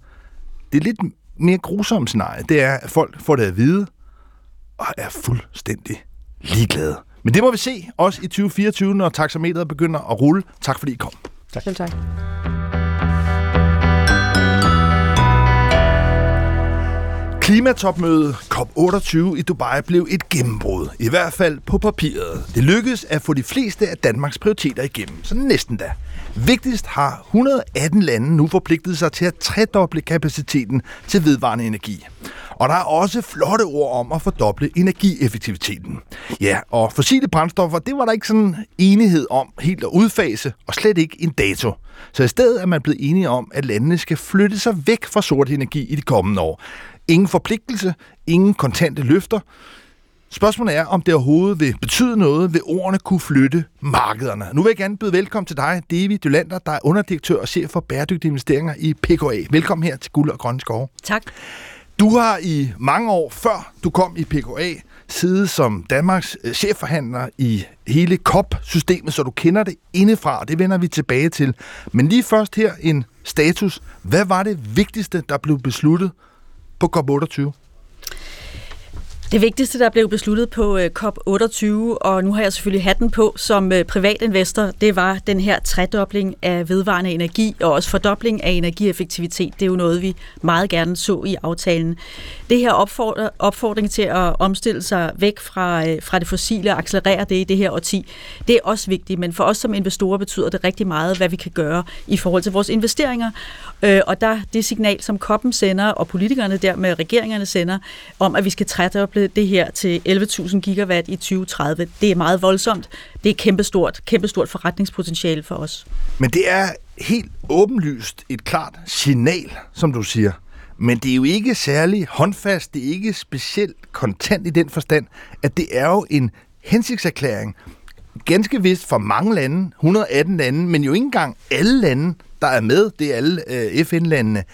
Det er lidt mere grusomme scenarie, det er, at folk får det at vide og er fuldstændig ligeglade. Men det må vi se, også i 2024, når taxameteret begynder at rulle. Tak fordi I kom. Tak. Selv tak. Klimatopmødet COP28 i Dubai blev et gennembrud, i hvert fald på papiret. Det lykkedes at få de fleste af Danmarks prioriteter igennem, så næsten da. Vigtigst har 118 lande nu forpligtet sig til at tredoble kapaciteten til vedvarende energi. Og der er også flotte ord om at fordoble energieffektiviteten. Ja, og fossile brændstoffer, det var der ikke sådan enighed om helt at udfase, og slet ikke en dato. Så i stedet er man blevet enige om, at landene skal flytte sig væk fra sort energi i de kommende år. Ingen forpligtelse, ingen kontante løfter. Spørgsmålet er, om det overhovedet vil betyde noget, vil ordene kunne flytte markederne. Nu vil jeg gerne byde velkommen til dig, David Dylander, der er underdirektør og chef for bæredygtige investeringer i PKA. Velkommen her til Guld og Grønne Skove. Tak. Du har i mange år før du kom i PKA siddet som Danmarks øh, chefforhandler i hele COP-systemet, så du kender det indefra, det vender vi tilbage til. Men lige først her en status. Hvad var det vigtigste, der blev besluttet på COP28? Det vigtigste, der blev besluttet på øh, COP28, og nu har jeg selvfølgelig hatten på som øh, privatinvestor, det var den her tredobling af vedvarende energi, og også fordobling af energieffektivitet. Det er jo noget, vi meget gerne så i aftalen. Det her opfordring, til at omstille sig væk fra, øh, fra det fossile og accelerere det i det her årti, det er også vigtigt, men for os som investorer betyder det rigtig meget, hvad vi kan gøre i forhold til vores investeringer. Og der det signal, som COP'en sender, og politikerne der med regeringerne sender, om at vi skal tredoble fordoble det her til 11.000 gigawatt i 2030. Det er meget voldsomt. Det er kæmpestort, kæmpestort forretningspotentiale for os. Men det er helt åbenlyst et klart signal, som du siger. Men det er jo ikke særlig håndfast, det er ikke specielt kontant i den forstand, at det er jo en hensigtserklæring, ganske vist for mange lande, 118 lande, men jo ikke engang alle lande, der er med, det er alle øh, FN-landene.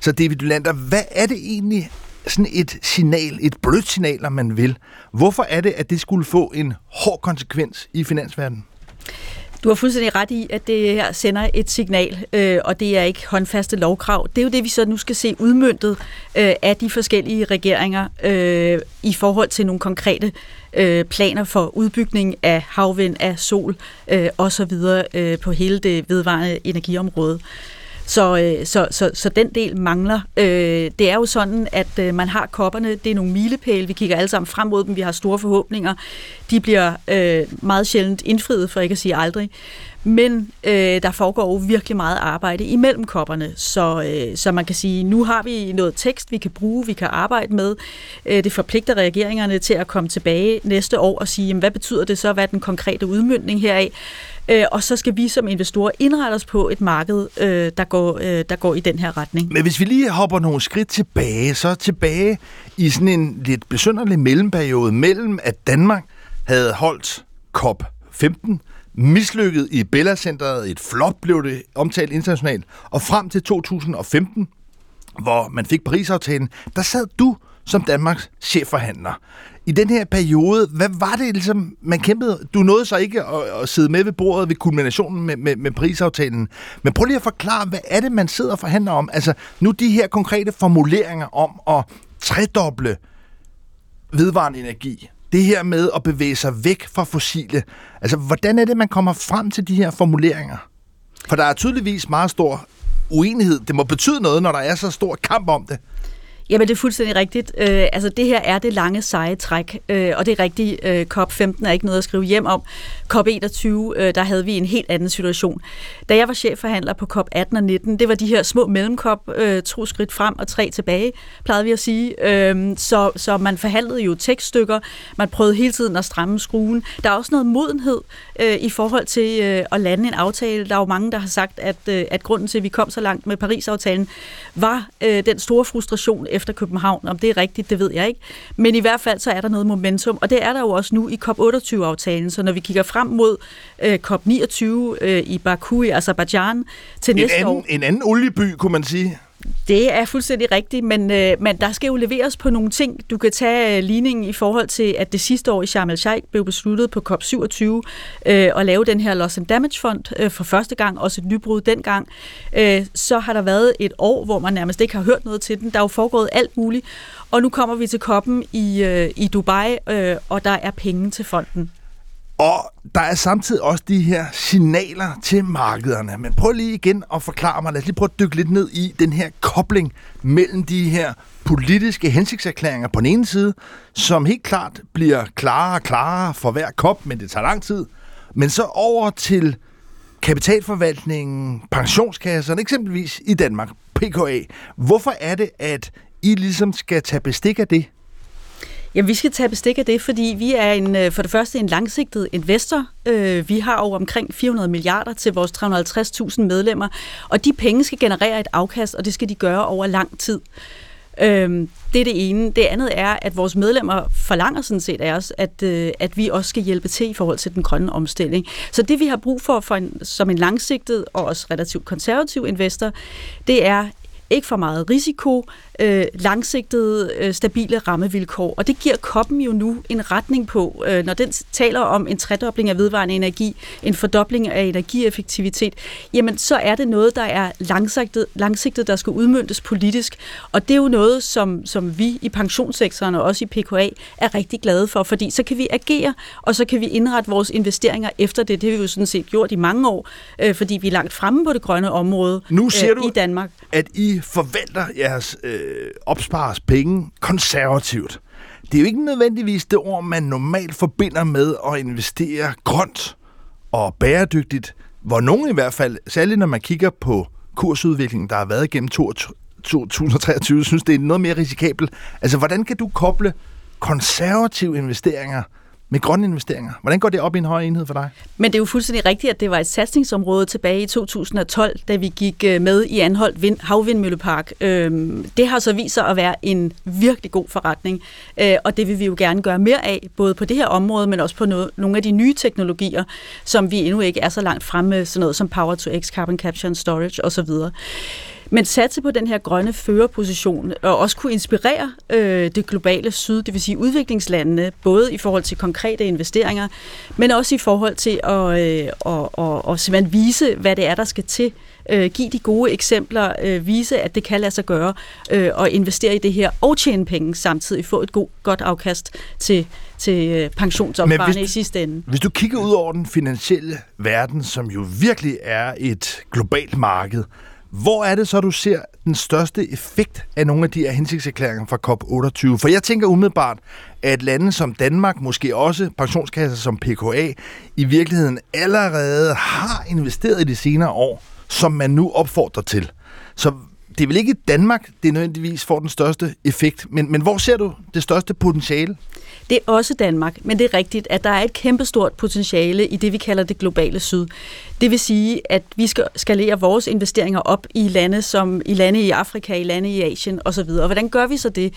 Så David Lander, hvad er det egentlig, sådan et signal, et blødt signal, om man vil. Hvorfor er det, at det skulle få en hård konsekvens i finansverdenen? Du har fuldstændig ret i, at det her sender et signal, øh, og det er ikke håndfaste lovkrav. Det er jo det, vi så nu skal se udmyndtet øh, af de forskellige regeringer øh, i forhold til nogle konkrete øh, planer for udbygning af havvind, af sol øh, osv. Øh, på hele det vedvarende energiområde. Øh, så, øh, så, så, så den del mangler. Øh, det er jo sådan, at øh, man har kopperne, det er nogle milepæle, vi kigger alle sammen frem mod dem, vi har store forhåbninger. De bliver øh, meget sjældent indfriet, for ikke at sige aldrig. Men øh, der foregår jo virkelig meget arbejde imellem kopperne, så, øh, så man kan sige, nu har vi noget tekst, vi kan bruge, vi kan arbejde med. Øh, det forpligter regeringerne til at komme tilbage næste år og sige, jamen, hvad betyder det så, hvad er den konkrete udmyndning heraf? Øh, og så skal vi som investorer indrette os på et marked, øh, der, går, øh, der går i den her retning. Men hvis vi lige hopper nogle skridt tilbage, så tilbage i sådan en lidt besynderlig mellemperiode mellem, at Danmark havde holdt COP 15 mislykket i Bella Centeret, et flop blev det omtalt internationalt, og frem til 2015, hvor man fik Paris-aftalen, der sad du som Danmarks chefforhandler. I den her periode, hvad var det ligesom, man kæmpede? Du nåede så ikke at, at sidde med ved bordet ved kulminationen med, med, med prisaftalen. men prøv lige at forklare, hvad er det, man sidder og forhandler om? Altså, nu de her konkrete formuleringer om at tredoble vedvarende energi, det her med at bevæge sig væk fra fossile. Altså, hvordan er det, man kommer frem til de her formuleringer? For der er tydeligvis meget stor uenighed. Det må betyde noget, når der er så stor kamp om det. Jamen, det er fuldstændig rigtigt. Øh, altså, det her er det lange, seje træk, øh, og det er rigtigt. Øh, COP15 er ikke noget at skrive hjem om. COP21, øh, der havde vi en helt anden situation. Da jeg var chefforhandler på COP18 og 19, det var de her små mellemkop, øh, to skridt frem og tre tilbage, plejede vi at sige. Øh, så, så man forhandlede jo tekststykker, man prøvede hele tiden at stramme skruen. Der er også noget modenhed øh, i forhold til øh, at lande en aftale. Der er jo mange, der har sagt, at, øh, at grunden til, at vi kom så langt med Paris-aftalen, var øh, den store frustration efter København. Om det er rigtigt, det ved jeg ikke. Men i hvert fald så er der noget momentum, og det er der jo også nu i COP28-aftalen. Så når vi kigger frem mod øh, COP29 øh, i Baku i Azerbaijan til En næste anden, år, en anden olieby, kunne man sige. det er fuldstændig rigtigt, men, øh, men der skal jo leveres på nogle ting. Du kan tage øh, ligningen i forhold til, at det sidste år i Sharm el-Sheikh blev besluttet på COP27 øh, at lave den her Loss and Damage Fond øh, for første gang, også et nybrud dengang. Øh, så har der været et år, hvor man nærmest ikke har hørt noget til den. Der er jo foregået alt muligt, og nu kommer vi til COP'en i, øh, i Dubai, øh, og der er penge til fonden. Og der er samtidig også de her signaler til markederne. Men prøv lige igen at forklare mig, lad os lige prøve at dykke lidt ned i den her kobling mellem de her politiske hensigtserklæringer på den ene side, som helt klart bliver klarere og klarere for hver kop, men det tager lang tid. Men så over til kapitalforvaltningen, pensionskasserne, eksempelvis i Danmark, PKA. Hvorfor er det, at I ligesom skal tage bestik af det? Jamen, vi skal tage bestik af det, fordi vi er en, øh, for det første en langsigtet investor. Øh, vi har over omkring 400 milliarder til vores 350.000 medlemmer, og de penge skal generere et afkast, og det skal de gøre over lang tid. Øhm, Det er det ene. Det andet er, at vores medlemmer forlanger sådan set af os, at, øh, at vi også skal hjælpe til i forhold til den grønne omstilling. Så det vi har brug for, for en, som en langsigtet og også relativt konservativ investor, det er ikke for meget risiko, øh, langsigtede, øh, stabile rammevilkår. Og det giver koppen jo nu en retning på, øh, når den taler om en tredobling af vedvarende energi, en fordobling af energieffektivitet, jamen så er det noget, der er langsigtet, langsigtet der skal udmyndtes politisk. Og det er jo noget, som, som vi i pensionssektoren og også i PKA er rigtig glade for, fordi så kan vi agere, og så kan vi indrette vores investeringer efter det. Det har vi jo sådan set gjort i mange år, øh, fordi vi er langt fremme på det grønne område Nu siger øh, du- i Danmark. at I forvalter jeres øh, Øh, opspares penge konservativt. Det er jo ikke nødvendigvis det ord, man normalt forbinder med at investere grønt og bæredygtigt, hvor nogen i hvert fald, særligt når man kigger på kursudviklingen, der har været gennem 2023, synes det er noget mere risikabelt. Altså, hvordan kan du koble konservative investeringer med grønne investeringer? Hvordan går det op i en høj enhed for dig? Men det er jo fuldstændig rigtigt, at det var et satsningsområde tilbage i 2012, da vi gik øh, med i Anholdt Vind, Havvindmøllepark. Øhm, det har så vist sig at være en virkelig god forretning, øh, og det vil vi jo gerne gøre mere af, både på det her område, men også på noget, nogle af de nye teknologier, som vi endnu ikke er så langt fremme med, sådan noget som Power to X, Carbon Capture and Storage osv. Men satse på den her grønne førerposition, og også kunne inspirere øh, det globale syd, det vil sige udviklingslandene, både i forhold til konkrete investeringer, men også i forhold til at, øh, og, og, og simpelthen vise, hvad det er, der skal til. Øh, give de gode eksempler, øh, vise, at det kan lade sig gøre, øh, og investere i det her, og tjene penge samtidig, få et god, godt afkast til, til øh, pensionsopsparerne i sidste ende. Hvis du kigger ud over den finansielle verden, som jo virkelig er et globalt marked, hvor er det så, du ser den største effekt af nogle af de her hensigtserklæringer fra COP28? For jeg tænker umiddelbart, at lande som Danmark, måske også pensionskasser som PKA, i virkeligheden allerede har investeret i de senere år, som man nu opfordrer til. Så det er vel ikke Danmark, det nødvendigvis får den største effekt, men, men hvor ser du det største potentiale? Det er også Danmark, men det er rigtigt, at der er et kæmpestort potentiale i det, vi kalder det globale syd. Det vil sige, at vi skal skalere vores investeringer op i lande som i lande i Afrika, i lande i Asien osv. Og hvordan gør vi så det?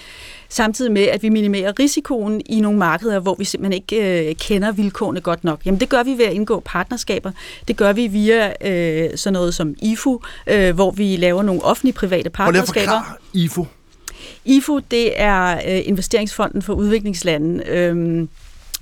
samtidig med, at vi minimerer risikoen i nogle markeder, hvor vi simpelthen ikke øh, kender vilkårene godt nok. Jamen det gør vi ved at indgå partnerskaber. Det gør vi via øh, sådan noget som IFU, øh, hvor vi laver nogle offentlige-private partnerskaber. Og IFU. IFU, det er øh, Investeringsfonden for Udviklingslande. Øh,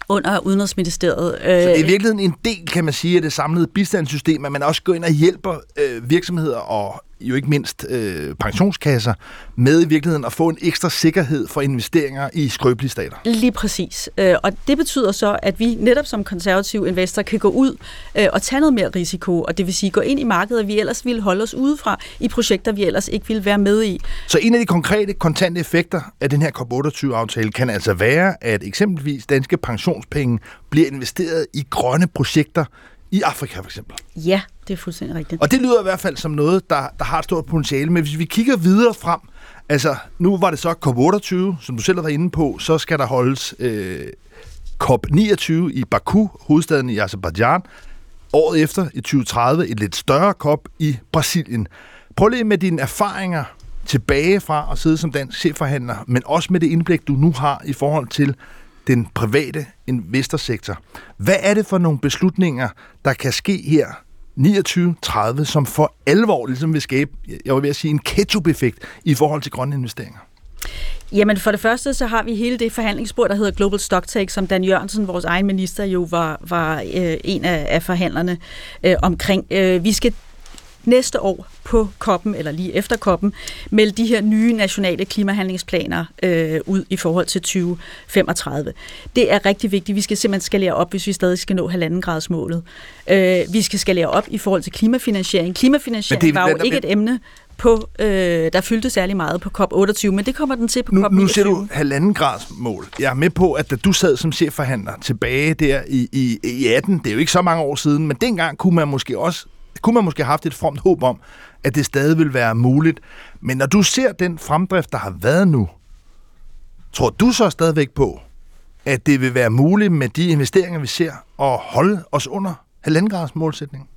under Udenrigsministeriet. Øh, Så det er i virkeligheden en del, kan man sige, af det samlede bistandssystem, at man også går ind og hjælper øh, virksomheder og jo ikke mindst øh, pensionskasser med i virkeligheden at få en ekstra sikkerhed for investeringer i skrøbelige stater. Lige præcis. Øh, og det betyder så, at vi netop som konservativ investor kan gå ud øh, og tage noget mere risiko, og det vil sige gå ind i markedet, vi ellers ville holde os udefra i projekter, vi ellers ikke ville være med i. Så en af de konkrete kontante effekter af den her COP28-aftale kan altså være, at eksempelvis danske pensionspenge bliver investeret i grønne projekter, i Afrika for eksempel. Ja, det er fuldstændig rigtigt. Og det lyder i hvert fald som noget, der, der har et stort potentiale. Men hvis vi kigger videre frem, altså nu var det så COP28, som du selv var inde på, så skal der holdes øh, COP29 i Baku, hovedstaden i Azerbaijan. Året efter, i 2030, et lidt større COP i Brasilien. Prøv lige med dine erfaringer tilbage fra at sidde som dansk chefforhandler, men også med det indblik, du nu har i forhold til den private investorsektor. Hvad er det for nogle beslutninger, der kan ske her 29-30, som for alvor ligesom vil skabe, jeg vil ved at sige, en ketchup-effekt i forhold til grønne investeringer? Jamen for det første, så har vi hele det forhandlingsspor, der hedder Global Stocktake, som Dan Jørgensen, vores egen minister, jo var, var øh, en af, af forhandlerne øh, omkring. Øh, vi skal næste år på koppen, eller lige efter koppen, melde de her nye nationale klimahandlingsplaner øh, ud i forhold til 2035. Det er rigtig vigtigt. Vi skal simpelthen skalere op, hvis vi stadig skal nå halvanden grads målet. Øh, vi skal skalere op i forhold til klimafinansiering. Klimafinansiering det, var jo ikke et emne, på, øh, der fyldte særlig meget på COP28, men det kommer den til på nu, COP29. Nu ser du halvanden grads mål. Jeg er med på, at da du sad som chefforhandler tilbage der i, i, i 18, det er jo ikke så mange år siden, men dengang kunne man måske også kunne man måske have haft et fromt håb om, at det stadig vil være muligt. Men når du ser den fremdrift, der har været nu, tror du så stadigvæk på, at det vil være muligt med de investeringer, vi ser, at holde os under halvandengrads målsætning?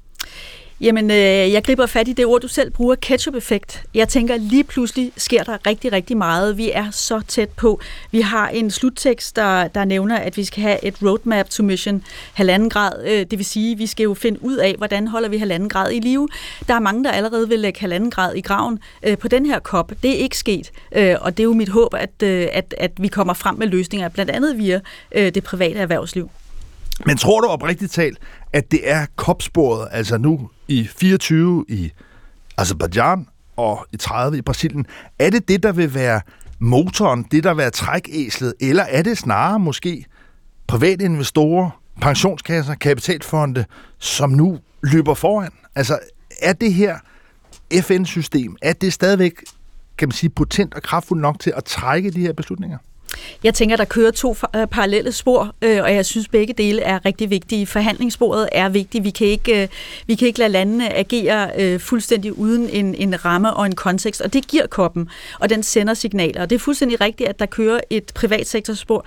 Jamen, øh, jeg griber fat i det ord, du selv bruger, ketchup-effekt. Jeg tænker, lige pludselig sker der rigtig, rigtig meget. Vi er så tæt på. Vi har en sluttekst, der, der nævner, at vi skal have et roadmap to mission halvanden grad. Øh, det vil sige, vi skal jo finde ud af, hvordan holder vi halvanden grad i live. Der er mange, der allerede vil lægge halvanden grad i graven øh, på den her kop. Det er ikke sket, øh, og det er jo mit håb, at, øh, at, at vi kommer frem med løsninger, blandt andet via øh, det private erhvervsliv. Men tror du oprigtigt talt, at det er kopsporet, altså nu i 24 i Azerbaijan og i 30 i Brasilien, er det det, der vil være motoren, det der vil være trækæslet, eller er det snarere måske private investorer, pensionskasser, kapitalfonde, som nu løber foran? Altså, er det her FN-system, er det stadigvæk, kan man sige, potent og kraftfuldt nok til at trække de her beslutninger? Jeg tænker, der kører to øh, parallelle spor, øh, og jeg synes, begge dele er rigtig vigtige. Forhandlingssporet er vigtigt. Vi kan ikke, øh, vi kan ikke lade landene agere øh, fuldstændig uden en, en ramme og en kontekst, og det giver koppen, og den sender signaler. Og det er fuldstændig rigtigt, at der kører et privatsektorspor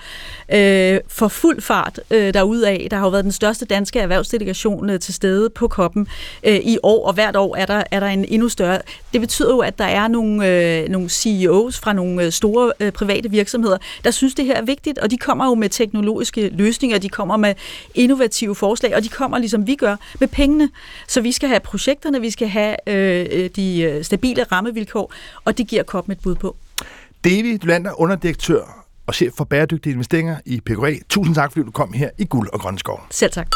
øh, for fuld fart derudaf. Der har jo været den største danske erhvervsdelegation til stede på koppen i år, og hvert år er der, er der en endnu større. Det betyder jo, at der er nogle, nogle CEOs fra nogle store private virksomheder, der synes, det her er vigtigt, og de kommer jo med teknologiske løsninger, de kommer med innovative forslag, og de kommer, ligesom vi gør, med pengene. Så vi skal have projekterne, vi skal have øh, de øh, stabile rammevilkår, og det giver COP et bud på. David Dulander, underdirektør og chef for bæredygtige investeringer i PQA. Tusind tak, fordi du kom her i Guld og Grønne Skov. Selv tak.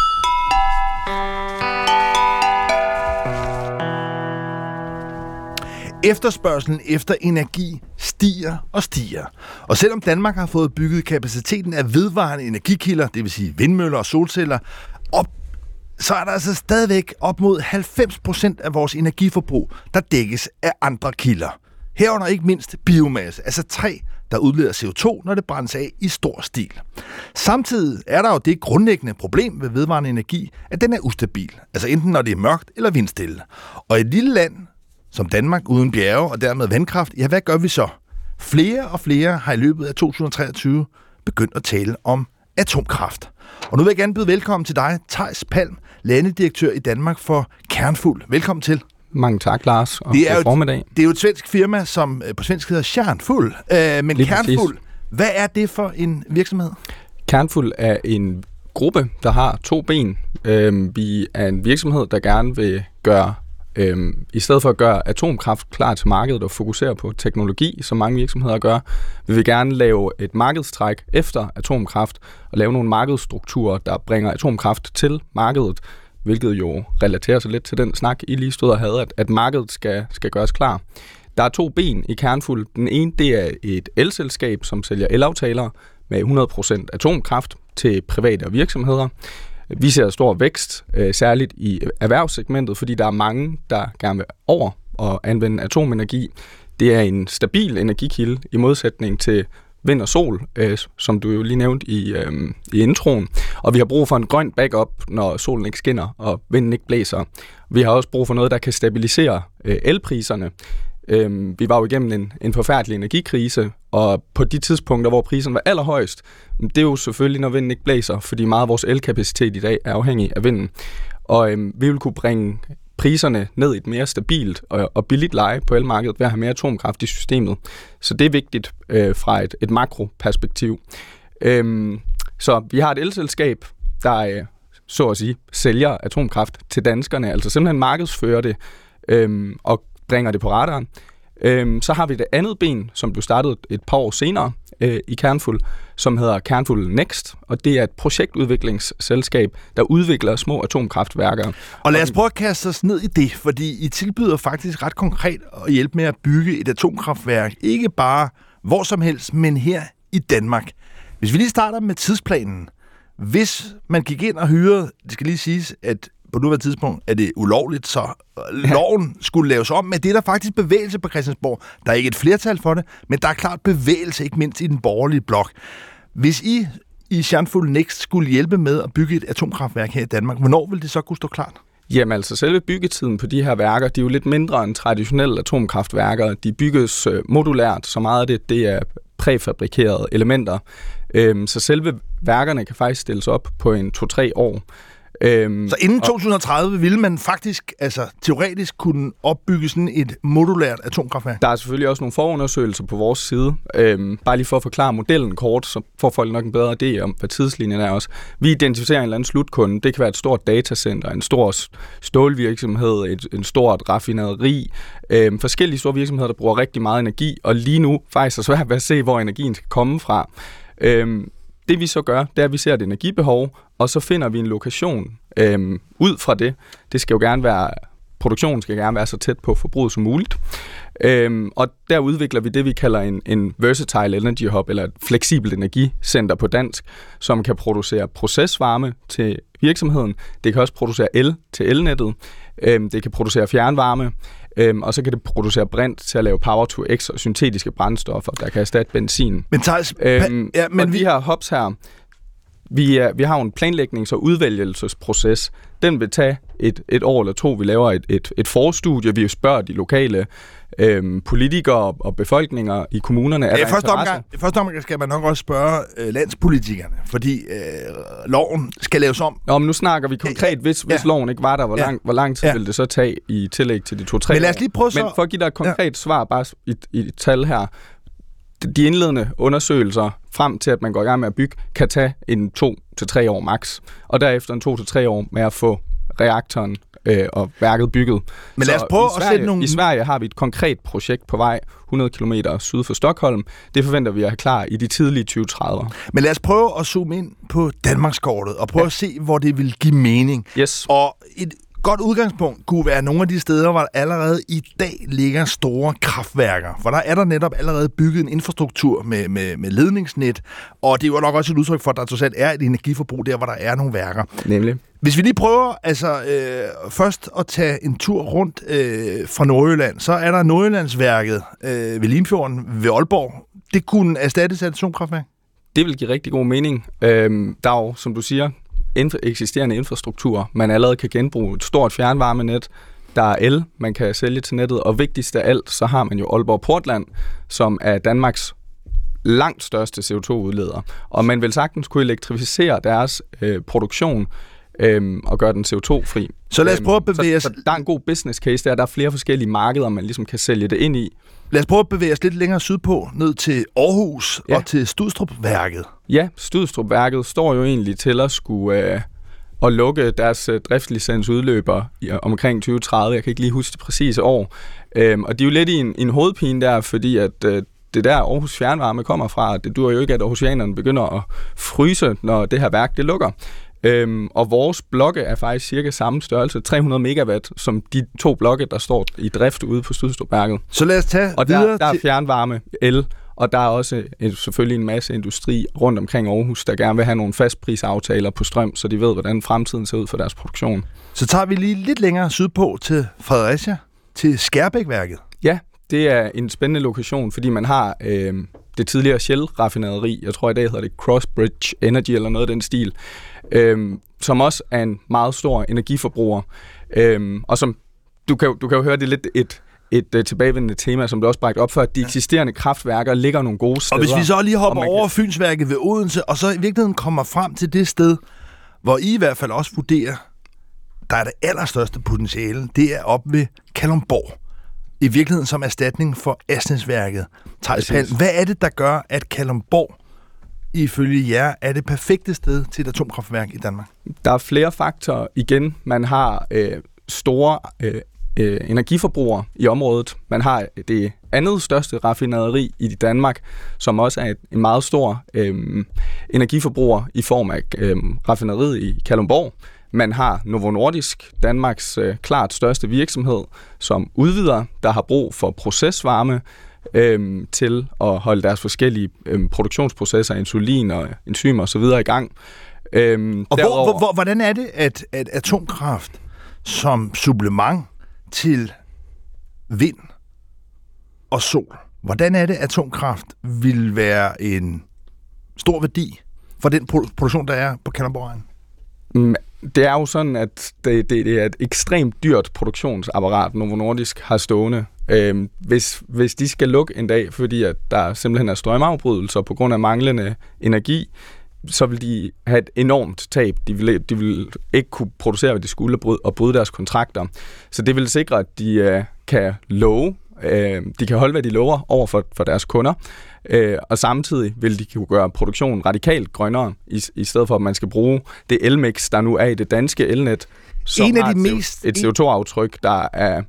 Efterspørgselen efter energi stiger og stiger. Og selvom Danmark har fået bygget kapaciteten af vedvarende energikilder, det vil sige vindmøller og solceller, op, så er der altså stadigvæk op mod 90% af vores energiforbrug, der dækkes af andre kilder. Herunder ikke mindst biomasse, altså træ, der udleder CO2, når det brændes af i stor stil. Samtidig er der jo det grundlæggende problem ved vedvarende energi, at den er ustabil, altså enten når det er mørkt eller vindstille. Og i et lille land som Danmark uden bjerge og dermed vandkraft, ja, hvad gør vi så? Flere og flere har i løbet af 2023 begyndt at tale om atomkraft. Og nu vil jeg gerne byde velkommen til dig, Tejs Palm, landedirektør i Danmark for Kernfuld. Velkommen til. Mange tak, Lars, og det er jo formiddag. det er jo et svensk firma, som øh, på svensk hedder Kernfuld, øh, men Lige Kernfuld, Hvad er det for en virksomhed? Kernfuld er en gruppe, der har to ben. Øhm, vi er en virksomhed, der gerne vil gøre, øhm, i stedet for at gøre atomkraft klar til markedet og fokusere på teknologi, som mange virksomheder gør, vil vi gerne lave et markedstræk efter atomkraft og lave nogle markedsstrukturer, der bringer atomkraft til markedet, hvilket jo relaterer sig lidt til den snak, I lige stod og havde, at, at markedet skal, skal gøres klar. Der er to ben i Kernfuld. Den ene, det er et elselskab, som sælger elaftaler med 100% atomkraft til private og virksomheder. Vi ser stor vækst, øh, særligt i erhvervssegmentet, fordi der er mange, der gerne vil over og anvende atomenergi. Det er en stabil energikilde i modsætning til vind og sol, øh, som du jo lige nævnte i, øh, i introen. Og vi har brug for en grøn backup, når solen ikke skinner og vinden ikke blæser. Vi har også brug for noget, der kan stabilisere øh, elpriserne. Øhm, vi var jo igennem en, en forfærdelig energikrise, og på de tidspunkter, hvor priserne var allerhøjst, det er jo selvfølgelig, når vinden ikke blæser, fordi meget af vores elkapacitet i dag er afhængig af vinden. Og øhm, vi vil kunne bringe priserne ned i et mere stabilt og, og billigt leje på elmarkedet ved at have mere atomkraft i systemet. Så det er vigtigt øh, fra et, et makroperspektiv. Øhm, så vi har et elselskab, der øh, så at sige sælger atomkraft til danskerne, altså simpelthen markedsfører det øhm, og bringer det på radaren. Øhm, så har vi det andet ben, som blev startet et par år senere øh, i Kernfuld, som hedder Kernfuld Next, og det er et projektudviklingsselskab, der udvikler små atomkraftværker. Og lad os prøve at kaste os ned i det, fordi I tilbyder faktisk ret konkret at hjælpe med at bygge et atomkraftværk, ikke bare hvor som helst, men her i Danmark. Hvis vi lige starter med tidsplanen. Hvis man gik ind og hyrede, det skal lige siges, at på nuværende tidspunkt er det ulovligt, så loven skulle laves om, men det er der faktisk bevægelse på Christiansborg. Der er ikke et flertal for det, men der er klart bevægelse, ikke mindst i den borgerlige blok. Hvis I i Sjernfuld Next skulle hjælpe med at bygge et atomkraftværk her i Danmark, hvornår vil det så kunne stå klart? Jamen altså, selve byggetiden på de her værker, de er jo lidt mindre end traditionelle atomkraftværker. De bygges øh, modulært, så meget af det, det er præfabrikerede elementer. Øhm, så selve værkerne kan faktisk stilles op på en 2-3 år. Øhm, så inden 2030 ville man faktisk, altså teoretisk, kunne opbygge sådan et modulært atomkraftværk? Der er selvfølgelig også nogle forundersøgelser på vores side. Øhm, bare lige for at forklare modellen kort, så får folk nok en bedre idé om, hvad tidslinjen er også. Vi identificerer en eller anden slutkunde. Det kan være et stort datacenter, en stor stålvirksomhed, et, en stort raffinaderi, øhm, forskellige store virksomheder, der bruger rigtig meget energi, og lige nu faktisk er svært ved at se, hvor energien skal komme fra. Øhm, det vi så gør, det er, at vi ser et energibehov, og så finder vi en lokation øhm, ud fra det. Det skal jo gerne være, produktionen skal gerne være så tæt på forbruget som muligt. Øhm, og der udvikler vi det, vi kalder en, en Versatile Energy Hub, eller et fleksibelt energicenter på dansk, som kan producere procesvarme til virksomheden. Det kan også producere el til elnettet. Øhm, det kan producere fjernvarme. Øhm, og så kan det producere brint til at lave power to x og syntetiske brændstoffer, der kan erstatte benzin. Men Thijs, øhm, ja, men og vi... de her hubs her, vi, er, vi har jo en planlægnings- og udvælgelsesproces. Den vil tage et, et år eller to. Vi laver et, et, et forstudie, vi spørger de lokale øhm, politikere og befolkninger i kommunerne. Er ja, første omgang, første omgang skal man nok også spørge øh, landspolitikerne, fordi øh, loven skal laves om. Nå, men nu snakker vi konkret, hvis, ja. hvis loven ikke var der, hvor, ja. lang, hvor lang tid ja. ville det så tage i tillæg til de to-tre Men lad os lige prøve så... Men for at give dig et konkret ja. svar, bare i, i et tal her, de indledende undersøgelser frem til, at man går i gang med at bygge, kan tage en to til tre år max. Og derefter en to til tre år med at få reaktoren øh, og værket bygget. Men lad os prøve Sverige, at sætte nogle... I Sverige har vi et konkret projekt på vej 100 km syd for Stockholm. Det forventer vi at have klar i de tidlige 2030'ere. Men lad os prøve at zoome ind på Danmarkskortet og prøve ja. at se, hvor det vil give mening. Yes. Og et godt udgangspunkt kunne være nogle af de steder, hvor der allerede i dag ligger store kraftværker. For der er der netop allerede bygget en infrastruktur med, med, med ledningsnet, og det er jo nok også et udtryk for, at der trods alt er et energiforbrug der, hvor der er nogle værker. Nemlig. Hvis vi lige prøver altså øh, først at tage en tur rundt øh, fra Nordjylland, så er der Nordjyllandsværket øh, ved Limfjorden ved Aalborg. Det kunne erstattes af atomkraftværk? Det vil give rigtig god mening. Øhm, der er jo, som du siger, infra- eksisterende infrastruktur, man allerede kan genbruge. Et stort fjernvarmenet, der er el, man kan sælge til nettet, og vigtigst af alt, så har man jo Aalborg Portland, som er Danmarks langt største CO2-udleder. Og man vil sagtens kunne elektrificere deres øh, produktion øh, og gøre den CO2-fri. Så lad os prøve at bevæge os... Så, så der er en god business case der. Der er flere forskellige markeder, man ligesom kan sælge det ind i. Lad os prøve at bevæge os lidt længere sydpå, ned til Aarhus. Ja. og til Studstrup-værket. Ja, Studstrup-værket står jo egentlig til at skulle øh, at lukke deres øh, driftslicens udløber i, omkring 2030. Jeg kan ikke lige huske det præcise år. Øhm, og de er jo lidt i en, en hovedpine der, fordi at øh, det der Aarhus Fjernvarme kommer fra, det dur jo ikke, at Aarhusianerne begynder at fryse, når det her værk det lukker. Øhm, og vores blokke er faktisk cirka samme størrelse, 300 megawatt, som de to blokke, der står i drift ude på Studstrupværket. Så lad os tage Og videre der, der er fjernvarme, el, og der er også en, selvfølgelig en masse industri rundt omkring Aarhus, der gerne vil have nogle fastprisaftaler på strøm, så de ved, hvordan fremtiden ser ud for deres produktion. Så tager vi lige lidt længere sydpå til Fredericia, til Skærbækværket. Ja, det er en spændende lokation, fordi man har øh, det tidligere Shell-raffinaderi, jeg tror i dag hedder det Crossbridge Energy eller noget af den stil, øh, som også er en meget stor energiforbruger, øh, og som du kan, du kan jo høre, det er lidt et, et uh, tilbagevendende tema, som du også bragte op for, at de eksisterende kraftværker ligger nogle gode Og steder. hvis vi så lige hopper og man over kan- Fynsværket ved Odense, og så i virkeligheden kommer frem til det sted, hvor I i hvert fald også vurderer, der er det allerstørste potentiale, det er op ved Kalumborg. I virkeligheden som erstatning for Asnesværket. Thijs hvad er det, der gør, at Kalumborg ifølge jer er det perfekte sted til et atomkraftværk i Danmark? Der er flere faktorer. Igen, man har øh, store øh, øh, energiforbrugere i området. Man har det andet største raffinaderi i Danmark, som også er et, en meget stor øh, energiforbruger i form af øh, raffinaderiet i Kalundborg. Man har Novo Nordisk, Danmarks øh, klart største virksomhed, som udvider, der har brug for procesvarme øh, til at holde deres forskellige øh, produktionsprocesser, insulin og enzymer osv. i gang. Øhm, Og hvor, hvor, hvor, hvordan er det, at, at atomkraft som supplement til vind og sol, hvordan er det, at atomkraft vil være en stor værdi for den produktion, der er på Kalundborg? Mm, det er jo sådan, at det, det, det er et ekstremt dyrt produktionsapparat, Novo Nordisk har stående. Øhm, hvis, hvis de skal lukke en dag, fordi at der simpelthen er strømafbrydelser på grund af manglende energi, så vil de have et enormt tab. De vil, de vil ikke kunne producere, hvad de skulle, og bryde deres kontrakter. Så det vil sikre, at de øh, kan love, øh, de kan holde, hvad de lover over for, for deres kunder, øh, og samtidig vil de kunne gøre produktionen radikalt grønnere, i, i stedet for, at man skal bruge det elmix, der nu er i det danske elnet, som En af har de et, CO- mest- et CO2-aftryk, der er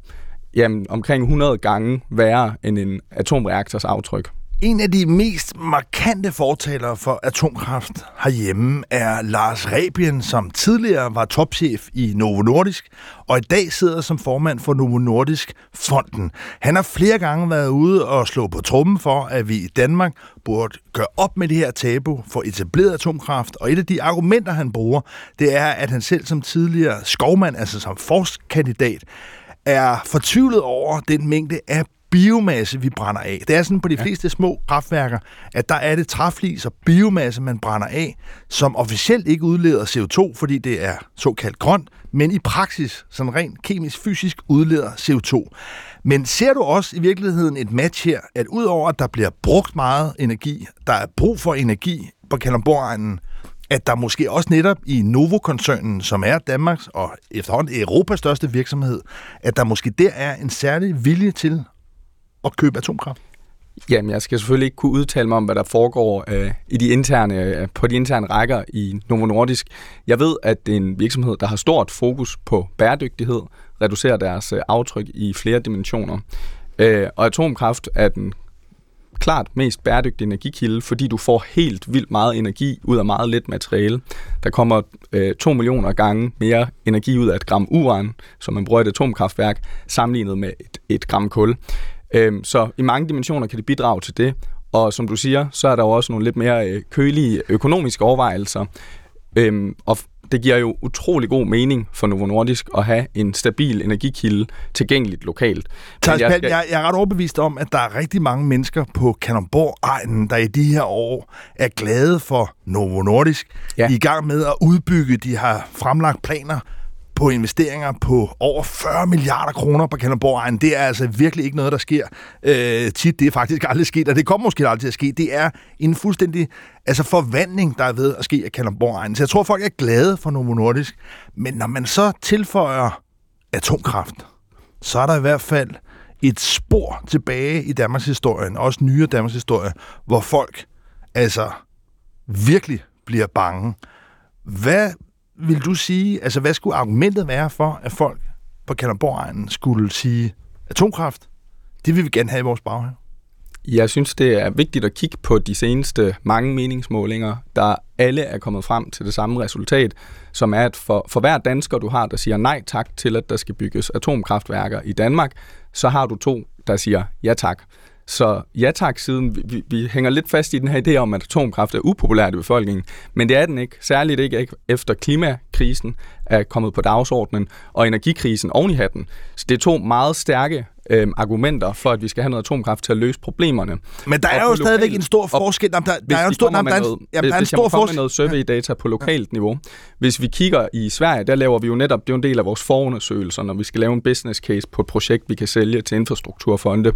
jamen, omkring 100 gange værre end en atomreaktors aftryk. En af de mest markante fortalere for atomkraft herhjemme er Lars Rebien, som tidligere var topchef i Novo Nordisk, og i dag sidder som formand for Novo Nordisk Fonden. Han har flere gange været ude og slå på trummen for, at vi i Danmark burde gøre op med det her tabu for etableret atomkraft, og et af de argumenter, han bruger, det er, at han selv som tidligere skovmand, altså som forskkandidat, er fortvivlet over den mængde af biomasse, vi brænder af. Det er sådan på de fleste små kraftværker, at der er det træflis og biomasse, man brænder af, som officielt ikke udleder CO2, fordi det er såkaldt grønt, men i praksis, sådan rent kemisk, fysisk, udleder CO2. Men ser du også i virkeligheden et match her, at udover at der bliver brugt meget energi, der er brug for energi på Kalundborg at der måske også netop i Novo-koncernen, som er Danmarks og efterhånden Europas største virksomhed, at der måske der er en særlig vilje til at købe atomkraft? Jamen, jeg skal selvfølgelig ikke kunne udtale mig om, hvad der foregår øh, i de interne, øh, på de interne rækker i Novo Nordisk. Jeg ved, at det er en virksomhed, der har stort fokus på bæredygtighed, reducerer deres øh, aftryk i flere dimensioner. Øh, og atomkraft er den klart mest bæredygtige energikilde, fordi du får helt vildt meget energi ud af meget lidt materiale. Der kommer øh, 2 millioner gange mere energi ud af et gram uran, som man bruger i et atomkraftværk, sammenlignet med et, et gram kul. Øhm, så i mange dimensioner kan det bidrage til det. Og som du siger, så er der jo også nogle lidt mere øh, kølige økonomiske overvejelser. Øhm, og det giver jo utrolig god mening for Novo Nordisk at have en stabil energikilde tilgængeligt lokalt. Thijs jeg skal- jeg, jeg er ret overbevist om, at der er rigtig mange mennesker på Kalundborg-egnen, der i de her år er glade for Novo Nordisk. Ja. Ja. De er i gang med at udbygge. De har fremlagt planer på investeringer på over 40 milliarder kroner på Kalundborg-egnen. Det er altså virkelig ikke noget, der sker øh, tit. Det er faktisk aldrig sket, og det kommer måske aldrig til at ske. Det er en fuldstændig altså forvandling, der er ved at ske af Kalundborg-egnen. Så jeg tror, folk er glade for Novo Nordisk. Men når man så tilføjer atomkraft, så er der i hvert fald et spor tilbage i Danmarks historien, også nyere Danmarks historie, hvor folk altså virkelig bliver bange. Hvad vil du sige, altså hvad skulle argumentet være for, at folk på Kalundborg skulle sige atomkraft? Det vil vi gerne have i vores baghave. Jeg synes, det er vigtigt at kigge på de seneste mange meningsmålinger, der alle er kommet frem til det samme resultat, som er, at for, for hver dansker, du har, der siger nej tak til, at der skal bygges atomkraftværker i Danmark, så har du to, der siger ja tak. Så ja tak siden, vi, vi, vi hænger lidt fast i den her idé om, at atomkraft er upopulært i befolkningen, men det er den ikke. Særligt ikke efter klimakrisen er kommet på dagsordenen, og energikrisen oven i hatten. Så det er to meget stærke øh, argumenter for, at vi skal have noget atomkraft til at løse problemerne. Men der er jo stadigvæk en stor forskel. Der, der, der er jo en stor, der, der, noget, jamen, der er en stor forskel. noget survey-data på lokalt niveau. Hvis vi kigger i Sverige, der laver vi jo netop, det er jo en del af vores forundersøgelser, når vi skal lave en business case på et projekt, vi kan sælge til infrastrukturfonde.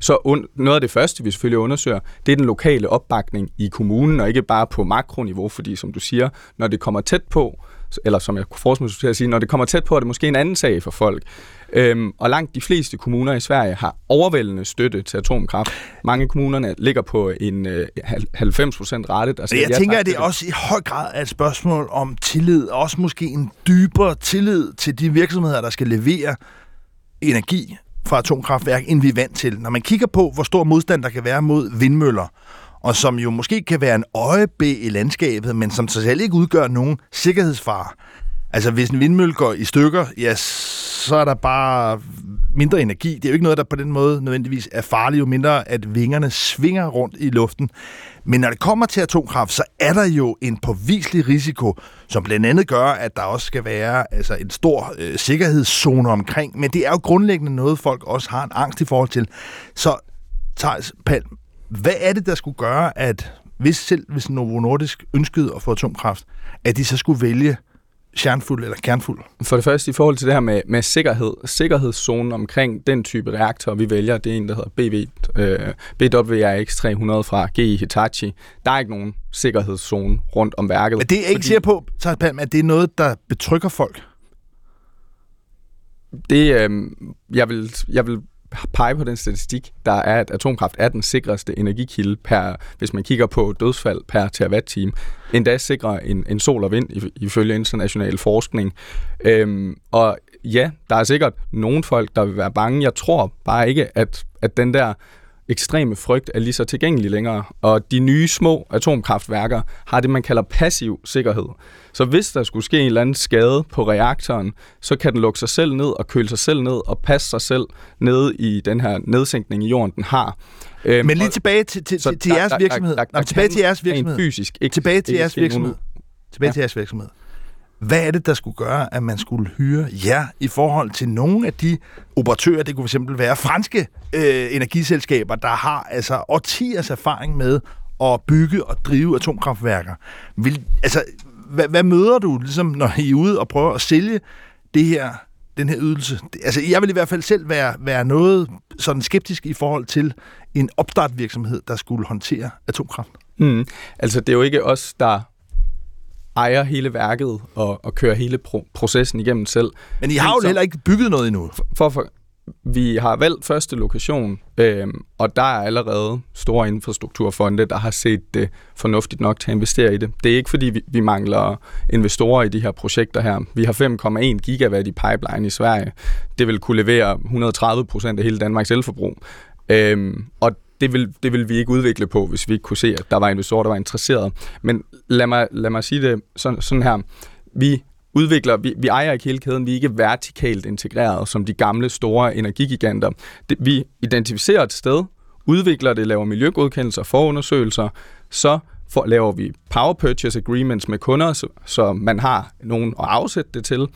Så un, noget af det første, vi selvfølgelig undersøger, det er den lokale opbakning i kommunen, og ikke bare på makroniveau, fordi som du siger, når det kommer tæt på, eller som jeg kunne forestille mig at sige, når det kommer tæt på, er det måske en anden sag for folk. Øhm, og langt de fleste kommuner i Sverige har overvældende støtte til atomkraft. Mange kommunerne ligger på en øh, 90 procent rette. Der jeg ja, tænker, at det er også i høj grad er et spørgsmål om tillid, og også måske en dybere tillid til de virksomheder, der skal levere energi fra atomkraftværk, end vi er vant til. Når man kigger på, hvor stor modstand der kan være mod vindmøller, og som jo måske kan være en øjebæ i landskabet, men som sig selv ikke udgør nogen sikkerhedsfare. Altså, hvis en vindmølle går i stykker, ja, så er der bare mindre energi. Det er jo ikke noget, der på den måde nødvendigvis er farligt, jo mindre at vingerne svinger rundt i luften. Men når det kommer til atomkraft, så er der jo en påviselig risiko, som blandt andet gør, at der også skal være altså, en stor øh, sikkerhedszone omkring. Men det er jo grundlæggende noget, folk også har en angst i forhold til. Så Thijs Palm, hvad er det, der skulle gøre, at hvis selv hvis Novo Nordisk ønskede at få atomkraft, at de så skulle vælge kernfuld eller kernfuld? For det første, i forhold til det her med, med sikkerhed, sikkerhedszonen omkring den type reaktor, vi vælger, det er en, der hedder BV, øh, BWRX 300 fra GE Hitachi. Der er ikke nogen sikkerhedszone rundt om værket. Men det er ikke fordi... sikker på, Palm, at det er noget, der betrykker folk? Det, øh, jeg, vil, jeg vil pege på den statistik, der er, at atomkraft er den sikreste energikilde per, hvis man kigger på dødsfald per terawatt-time. Endda sikrer en, en sol og vind ifølge international forskning. Øhm, og ja, der er sikkert nogle folk, der vil være bange. Jeg tror bare ikke, at, at den der ekstreme frygt er lige så tilgængelig længere, og de nye små atomkraftværker har det, man kalder passiv sikkerhed. Så hvis der skulle ske en eller anden skade på reaktoren, så kan den lukke sig selv ned og køle sig selv ned og passe sig selv ned i den her nedsænkning i jorden, den har. Øhm, Men lige tilbage til, til, til, til jeres virksomhed. Der, der, der, der tilbage til jeres virksomhed. Fysisk, ikke, tilbage til jeres virksomhed. Tilbage ja. til jeres virksomhed. Hvad er det, der skulle gøre, at man skulle hyre jer i forhold til nogle af de operatører, det kunne fx være franske øh, energiselskaber, der har altså årtiers erfaring med at bygge og drive atomkraftværker. Vil, altså, hvad, hvad møder du, ligesom, når I er ude og prøver at sælge det her, den her ydelse? Altså, jeg vil i hvert fald selv være, være noget sådan skeptisk i forhold til en opstartvirksomhed, der skulle håndtere atomkraft. Mm. Altså, det er jo ikke os, der ejer hele værket og, og kører hele pro- processen igennem selv. Men I har jo heller ikke bygget noget endnu. For, for, vi har valgt første lokation, øh, og der er allerede store infrastrukturfonde, der har set det fornuftigt nok til at investere i det. Det er ikke, fordi vi, vi mangler investorer i de her projekter her. Vi har 5,1 gigawatt i pipeline i Sverige. Det vil kunne levere 130 procent af hele Danmarks elforbrug. Øh, og det vil, det vil vi ikke udvikle på, hvis vi ikke kunne se, at der var investorer, der var interesseret. Men lad mig, lad mig sige det sådan, sådan her. Vi udvikler, vi, vi ejer ikke hele kæden, vi er ikke vertikalt integreret som de gamle store energigiganter. Det, vi identificerer et sted, udvikler det, laver miljøgodkendelser, forundersøgelser, så for, laver vi power purchase agreements med kunder, så, så man har nogen at afsætte det til.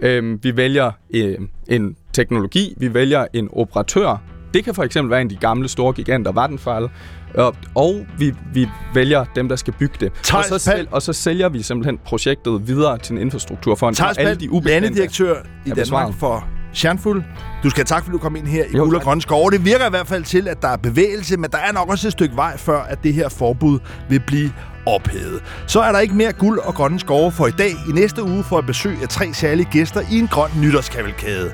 Øhm, vi vælger øh, en teknologi, vi vælger en operatør, det kan for eksempel være en af de gamle store giganter, Vattenfall, og, og vi, vi vælger dem, der skal bygge det. og, så sælger, og så sælger vi simpelthen projektet videre til en infrastrukturfond. Thijs alle de direktør i Danmark for Sjernfuld. Du skal tak, fordi du kom ind her i Guld og Grønne Skov. Det virker i hvert fald til, at der er bevægelse, men der er nok også et stykke vej, før at det her forbud vil blive ophævet. Så er der ikke mere guld og grønne skove for i dag. I næste uge får jeg besøg af tre særlige gæster i en grøn nytårskavalkade.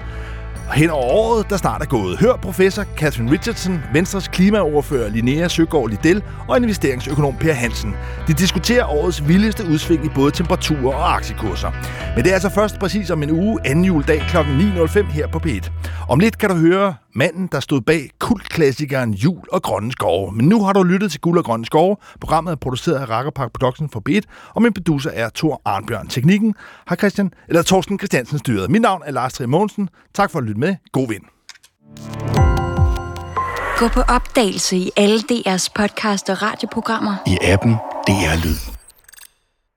Og hen over året, der snart er gået, hør professor Catherine Richardson, Venstres klimaoverfører Linnea Søgaard Liddell og investeringsøkonom Per Hansen. De diskuterer årets vildeste udsving i både temperaturer og aktiekurser. Men det er altså først præcis om en uge, anden juledag kl. 9.05 her på P1. Om lidt kan du høre manden, der stod bag kultklassikeren Jul og Grønne Skove. Men nu har du lyttet til Guld og Grønne Skove. Programmet er produceret af Rakkerpark Production for Beat, og min producer er Thor Arnbjørn. Teknikken har Christian, eller Torsten Christiansen styret. Mit navn er Lars Trier Mogensen. Tak for at lytte med. God vind. Gå på opdagelse i alle DR's podcast og radioprogrammer. I appen DR Lyd.